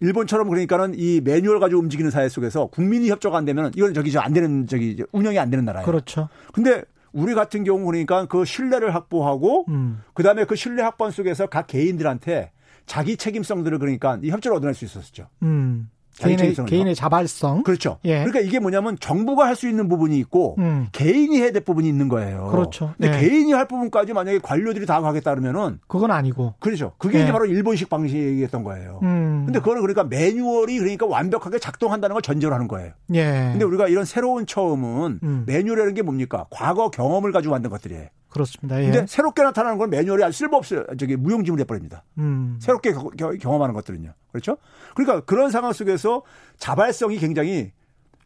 일본처럼 그러니까는 이 매뉴얼 가지고 움직이는 사회 속에서 국민이 협조가 안 되면 이건 저기 안 되는 저기 운영이 안 되는 나라예요. 그렇죠. 근데 우리 같은 경우 그러니까 그 신뢰를 확보하고 음. 그다음에 그 신뢰 확보 속에서 각 개인들한테 자기 책임성들을 그러니까 이 협조를 얻어낼 수 있었죠. 음. 개인의, 개인의 자발성. 그렇죠. 예. 그러니까 이게 뭐냐면 정부가 할 수 있는 부분이 있고 음. 개인이 해야 될 부분이 있는 거예요. 그렇죠. 근데 예. 개인이 할 부분까지 만약에 관료들이 다 하겠다 그러면은 그건 아니고. 그렇죠. 그게 예. 이제 바로 일본식 방식이었던 거예요. 음. 근데 그거는 그러니까 매뉴얼이 그러니까 완벽하게 작동한다는 걸 전제로 하는 거예요. 예. 근데 우리가 이런 새로운 처음은 음. 매뉴얼이라는 게 뭡니까? 과거 경험을 가지고 만든 것들이에요. 그렇습니다. 예. 근데 새롭게 나타나는 건 매뉴얼이 아주 쓸모없어요. 저기 무용지물 해버립니다. 음. 새롭게 경험하는 것들은요. 그렇죠? 그러니까 그런 상황 속에서 자발성이 굉장히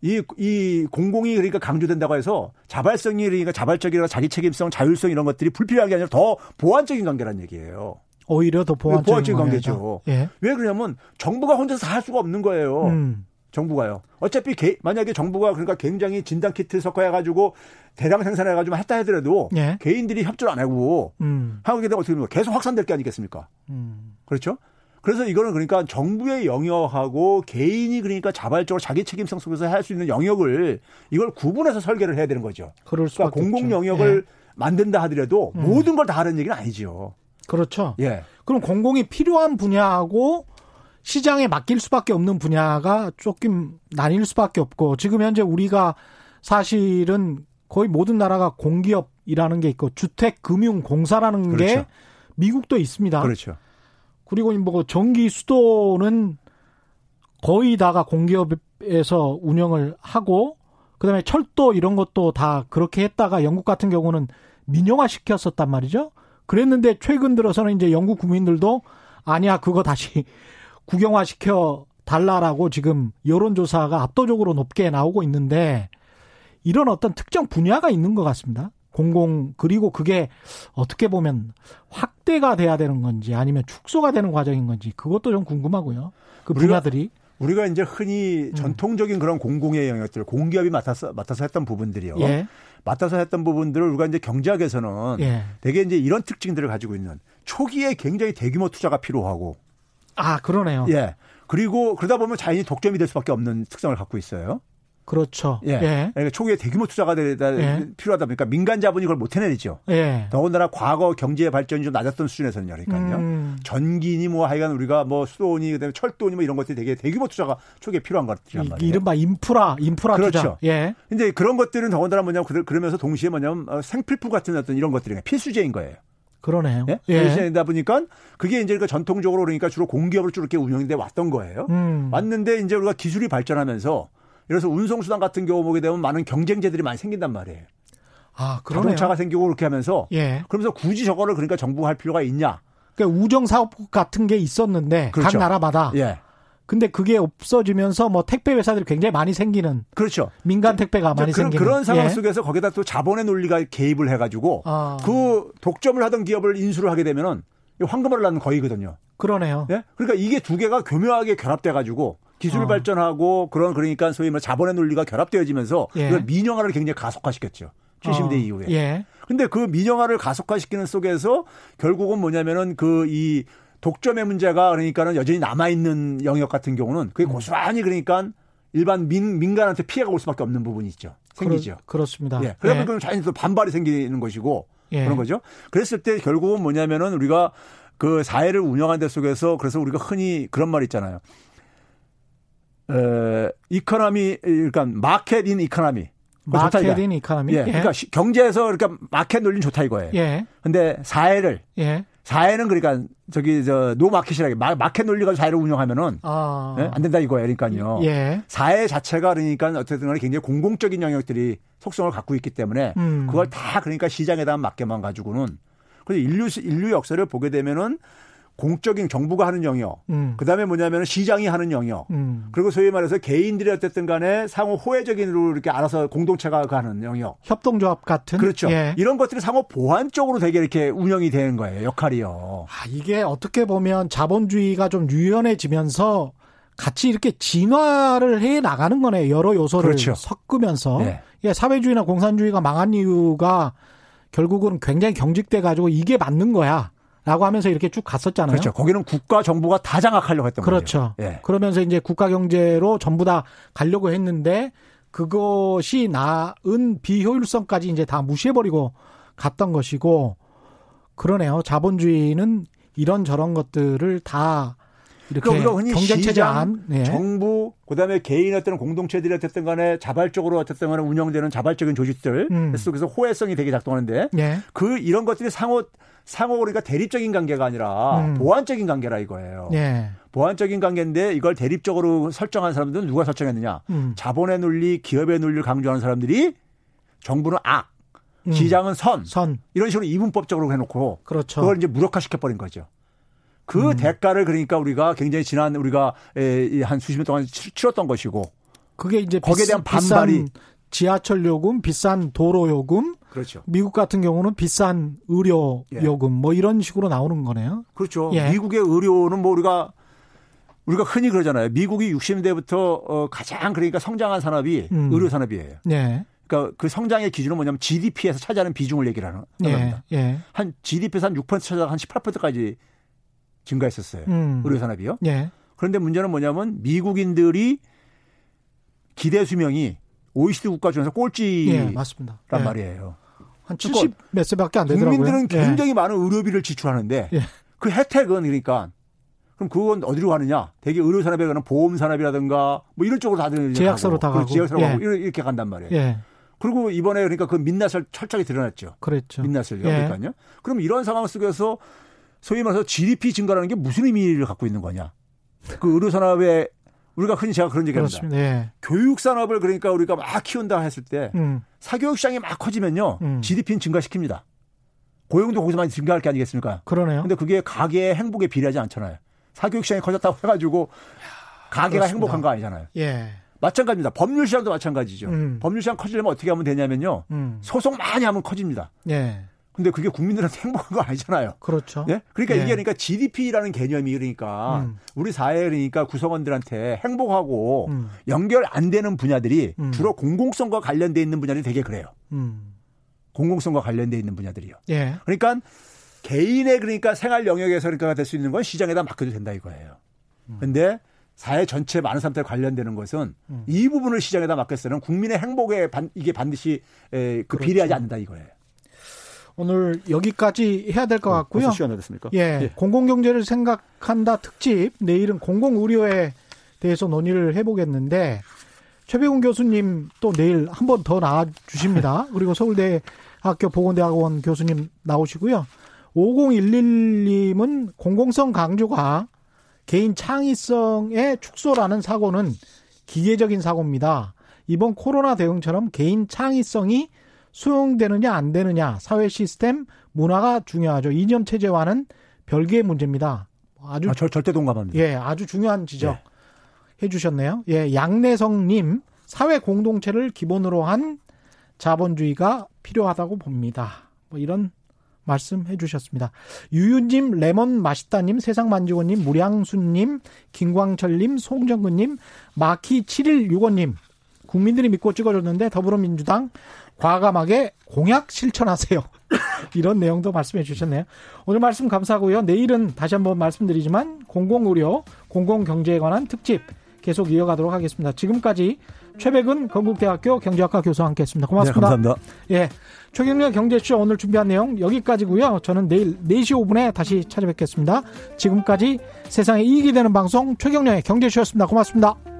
이, 이 공공이 그러니까 강조된다고 해서 자발성이 그러니까 자발적이라 자기 책임성, 자율성 이런 것들이 불필요한 게 아니라 더 보완적인 관계란 얘기예요. 오히려 더 보완적인, 보완적인 관계죠. 예. 왜 그러냐면 정부가 혼자서 다 할 수가 없는 거예요. 음. 정부가요. 어차피 개, 만약에 정부가 그러니까 굉장히 진단 키트 섞어야 가지고 대량 생산해 가지고 했다 하더라도 예. 개인들이 협조를 안 하고 음. 하게 되면 어떻게 됩니까? 계속 확산될 게 아니겠습니까? 음. 그렇죠? 그래서 이거는 그러니까 정부의 영역하고 개인이 그러니까 자발적으로 자기 책임성 속에서 할 수 있는 영역을 이걸 구분해서 설계를 해야 되는 거죠. 그럴 그러니까 공공 영역을 예. 만든다 하더라도 음. 모든 걸 다 하는 얘기는 아니죠. 그렇죠. 예. 그럼 공공이 필요한 분야하고 시장에 맡길 수밖에 없는 분야가 조금 나뉠 수밖에 없고 지금 현재 우리가 사실은 거의 모든 나라가 공기업이라는 게 있고 주택 금융 공사라는 그렇죠. 게 미국도 있습니다. 그렇죠. 그리고 뭐 전기 수도는 거의 다가 공기업에서 운영을 하고 그다음에 철도 이런 것도 다 그렇게 했다가 영국 같은 경우는 민영화 시켰었단 말이죠. 그랬는데 최근 들어서는 이제 영국 국민들도 아니야 그거 다시 국영화 시켜 달라라고 지금 여론조사가 압도적으로 높게 나오고 있는데 이런 어떤 특정 분야가 있는 것 같습니다. 공공 그리고 그게 어떻게 보면 확대가 돼야 되는 건지 아니면 축소가 되는 과정인 건지 그것도 좀 궁금하고요. 그 분야들이 우리가, 이제 흔히 음. 전통적인 그런 공공의 영역들 공기업이 맡아서 맡아서 했던 부분들이요. 예. 맡아서 했던 부분들을 우리가 이제 경제학에서는 예. 대개 이제 이런 특징들을 가지고 있는 초기에 굉장히 대규모 투자가 필요하고 아, 그러네요. 예. 그리고 그러다 보면 자연히 독점이 될 수밖에 없는 특성을 갖고 있어요. 그렇죠. 예. 예. 그러니까 초기에 대규모 투자가 되다 예. 필요하다 보니까 민간 자본이 그걸 못 해내죠. 예. 더군다나 과거 경제 발전이 좀 낮았던 수준에서는 그러니까요. 음. 전기니 뭐 하여간 우리가 뭐 수도니 그다음에 철도니 뭐 이런 것들이 되게 대규모 투자가 초기에 필요한 것들이란 말이에요. 이른바 인프라, 인프라 그렇죠. 투자. 예. 근데 그런 것들은 더군다나 뭐냐면 그러면서 동시에 뭐냐면 어, 생필품 같은 어떤 이런 것들이 필수제인 거예요. 그러네요. 예? 예. 다 보니까 그게 이제 그 전통적으로 그러니까 주로 공기업을 쭉 이렇게 운영돼 왔던 거예요. 음. 왔는데 이제 우리가 기술이 발전하면서 이래서 운송수단 같은 경우 보게 되면 많은 경쟁제들이 많이 생긴단 말이에요. 아, 그러네요. 자동차가 생기고 그렇게 하면서 예. 그러면서 굳이 저거를 그러니까 정부가 할 필요가 있냐? 그러니까 우정 사업 같은 게 있었는데 그렇죠. 각 나라마다 예. 근데 그게 없어지면서 뭐 택배 회사들이 굉장히 많이 생기는 그렇죠. 민간 택배가 많이 그런, 생기는 그런 상황 예. 속에서 거기다 또 자본의 논리가 개입을 해가지고 아. 그 독점을 하던 기업을 인수를 하게 되면은 황금을 낳는 거이거든요. 그러네요. 예? 그러니까 이게 두 개가 교묘하게 결합돼가지고 기술 어. 발전하고 그런 그러니까 소위 말 자본의 논리가 결합되어지면서 예. 민영화를 굉장히 가속화시켰죠. 70대 어. 이후에. 예. 근데 그 민영화를 가속화시키는 속에서 결국은 뭐냐면은 그 이 독점의 문제가 그러니까는 여전히 남아있는 영역 같은 경우는 그게 음. 고스란히 그러니까 일반 민, 민간한테 피해가 올 수밖에 없는 부분이 있죠. 생기죠. 그렇, 습니다 예. 그러면 예. 그럼 자연히 또 반발이 생기는 것이고 예. 그런 거죠. 그랬을 때 결국은 뭐냐면은 우리가 그 사회를 운영하는 데 속에서 그래서 우리가 흔히 그런 말 있잖아요. 에, economy 그러니까 market in economy. market in economy. 예. 예. 그러니까 경제에서 그러니까 마켓 논리는 좋다 이거예요. 예. 근데 사회를 예. 사회는 그러니까 저기 저 no market이라게 마켓 논리 가지고 사회를 운영하면은 아. 예? 안 된다 이거예요. 그러니까요. 예. 사회 자체가 그러니까 어쨌든 간에 굉장히 공공적인 영역들이 속성을 갖고 있기 때문에 음. 그걸 다 그러니까 시장에다 맡게만 가지고는 그래서 인류 인류 역사를 보게 되면은 공적인 정부가 하는 영역, 음. 그 다음에 뭐냐면 시장이 하는 영역, 음. 그리고 소위 말해서 개인들이 어쨌든 간에 상호 호혜적인 으로 이렇게 알아서 공동체가 가는 영역, 협동조합 같은 그렇죠. 예. 이런 것들이 상호 보완적으로 되게 이렇게 운영이 되는 거예요 역할이요. 아, 이게 어떻게 보면 자본주의가 좀 유연해지면서 같이 이렇게 진화를 해 나가는 거네요. 여러 요소를 그렇죠. 섞으면서 네. 예, 사회주의나 공산주의가 망한 이유가 결국은 굉장히 경직돼 가지고 이게 맞는 거야. 라고 하면서 이렇게 쭉 갔었잖아요. 그렇죠. 거기는 국가 정부가 다 장악하려고 했던 그렇죠. 거죠. 예. 그러면서 이제 국가 경제로 전부 다 가려고 했는데 그것이 나은 비효율성까지 이제 다 무시해버리고 갔던 것이고 그러네요. 자본주의는 이런 저런 것들을 다 이렇게 그러니까 경제체제 안 네. 정부 그다음에 개인 어떤 공동체들이 어쨌든 간에 자발적으로 어쨌든 간에 운영되는 자발적인 조직들 음. 속에서 호혜성이 되게 작동하는데 네. 그 이런 것들이 상호 상호 우리가 대립적인 관계가 아니라 음. 보완적인 관계라 이거예요. 네. 보완적인 관계인데 이걸 대립적으로 설정한 사람들은 누가 설정했느냐? 음. 자본의 논리, 기업의 논리를 강조하는 사람들이 정부는 악, 음. 시장은 선, 선 이런 식으로 이분법적으로 해놓고 그렇죠. 그걸 이제 무력화시켜 버린 거죠. 그 음. 대가를 그러니까 우리가 굉장히 지난 우리가 한 수십 년 동안 치렀던 것이고 그게 이제 거기에 대한 반발이 지하철 요금, 비싼 도로 요금, 그렇죠. 미국 같은 경우는 비싼 의료 예. 요금 뭐 이런 식으로 나오는 거네요. 그렇죠. 예. 미국의 의료는 뭐 우리가 우리가 흔히 그러잖아요. 미국이 60년대부터 어 가장 그러니까 성장한 산업이 음. 의료 산업이에요. 예. 그러니까 그 성장의 기준은 뭐냐면 GDP에서 차지하는 비중을 얘기를 하는 예. 겁니다. 예. 한 GDP에서 한6% 차지하고 한 18%까지 증가했었어요. 음. 의료 산업이요. 예. 그런데 문제는 뭐냐면 미국인들이 기대 수명이 OECD 국가 중에서 꼴찌란 예. 예. 말이에요. 한 70몇 세밖에 안 되더라고요. 국민들은 예. 굉장히 많은 의료비를 지출하는데 예. 그 혜택은 그러니까 그럼 그건 어디로 가느냐? 대개 의료 산업에 가는 보험 산업이라든가 뭐 이런 쪽으로 다들 제약사로 다 가고 제약사로 예. 가고 이렇게 간단 말이에요. 예. 그리고 이번에 그러니까 그 민낯을 철저하게 드러났죠. 그랬죠. 민낯을요. 예. 그러니까요. 그럼 이런 상황 속에서 소위 말해서 GDP 증가라는 게 무슨 의미를 갖고 있는 거냐? 그 의료 산업에 우리가 흔히 제가 그런 얘기합니다. 네. 교육 산업을 그러니까 우리가 막 키운다 했을 때 음. 사교육 시장이 막 커지면요. 음. GDP는 증가시킵니다. 고용도 거기서 많이 증가할 게 아니겠습니까? 그러네요. 근데 그게 가계의 행복에 비례하지 않잖아요. 사교육 시장이 커졌다고 해가지고 가계가 그렇습니다. 행복한 거 아니잖아요. 예. 마찬가지입니다. 법률 시장도 마찬가지죠. 음. 법률 시장 커지려면 어떻게 하면 되냐면요. 음. 소송 많이 하면 커집니다. 예. 근데 그게 국민들한테 행복한 거 아니잖아요. 그렇죠. 예? 그러니까 예. 이게 그러니까 GDP라는 개념이 그러니까 음. 우리 사회 그러니까 구성원들한테 행복하고 음. 연결 안 되는 분야들이 음. 주로 공공성과 관련돼 있는 분야들이 되게 그래요. 음. 공공성과 관련돼 있는 분야들이요. 예. 그러니까 개인의 그러니까 생활 영역에서 그러니까 될 수 있는 건 시장에다 맡겨도 된다 이거예요. 음. 근데 사회 전체 많은 사람들 관련되는 것은 음. 이 부분을 시장에다 맡겼을 는 국민의 행복에 반, 이게 반드시 에, 그 그렇죠. 비례하지 않는다 이거예요. 오늘 여기까지 해야 될것 어, 같고요. 시간 됐습니까? 예, 예. 공공경제를 생각한다 특집 내일은 공공의료에 대해서 논의를 해보겠는데 최백운 교수님 또 내일 한 번 더 나와 주십니다. 그리고 서울대 학교 보건대학원 교수님 나오시고요. 5011님은 공공성 강조가 개인 창의성의 축소라는 사고는 기계적인 사고입니다. 이번 코로나 대응처럼 개인 창의성이 수용되느냐 안 되느냐 사회 시스템 문화가 중요하죠. 이념 체제와는 별개의 문제입니다. 아주 아, 절, 절대 동감합니다. 예, 아주 중요한 지적 예. 해주셨네요. 예, 양내성님 사회 공동체를 기본으로 한 자본주의가 필요하다고 봅니다. 뭐 이런 말씀 해 주셨습니다. 유윤님, 레몬 맛있다님, 세상만지고님, 무량순님, 김광철님, 송정근님, 마키 7165님, 국민들이 믿고 찍어줬는데 더불어민주당 과감하게 공약 실천하세요. 이런 내용도 말씀해 주셨네요. 오늘 말씀 감사하고요. 내일은 다시 한번 말씀드리지만 공공의료, 공공경제에 관한 특집 계속 이어가도록 하겠습니다. 지금까지 최백은 건국대학교 경제학과 교수와 함께했습니다. 고맙습니다. 네, 감사합니다. 예, 최경련 경제쇼 오늘 준비한 내용 여기까지고요. 저는 내일 4시 5분에 다시 찾아뵙겠습니다. 지금까지 세상에 이익이 되는 방송 최경련의 경제쇼였습니다. 고맙습니다.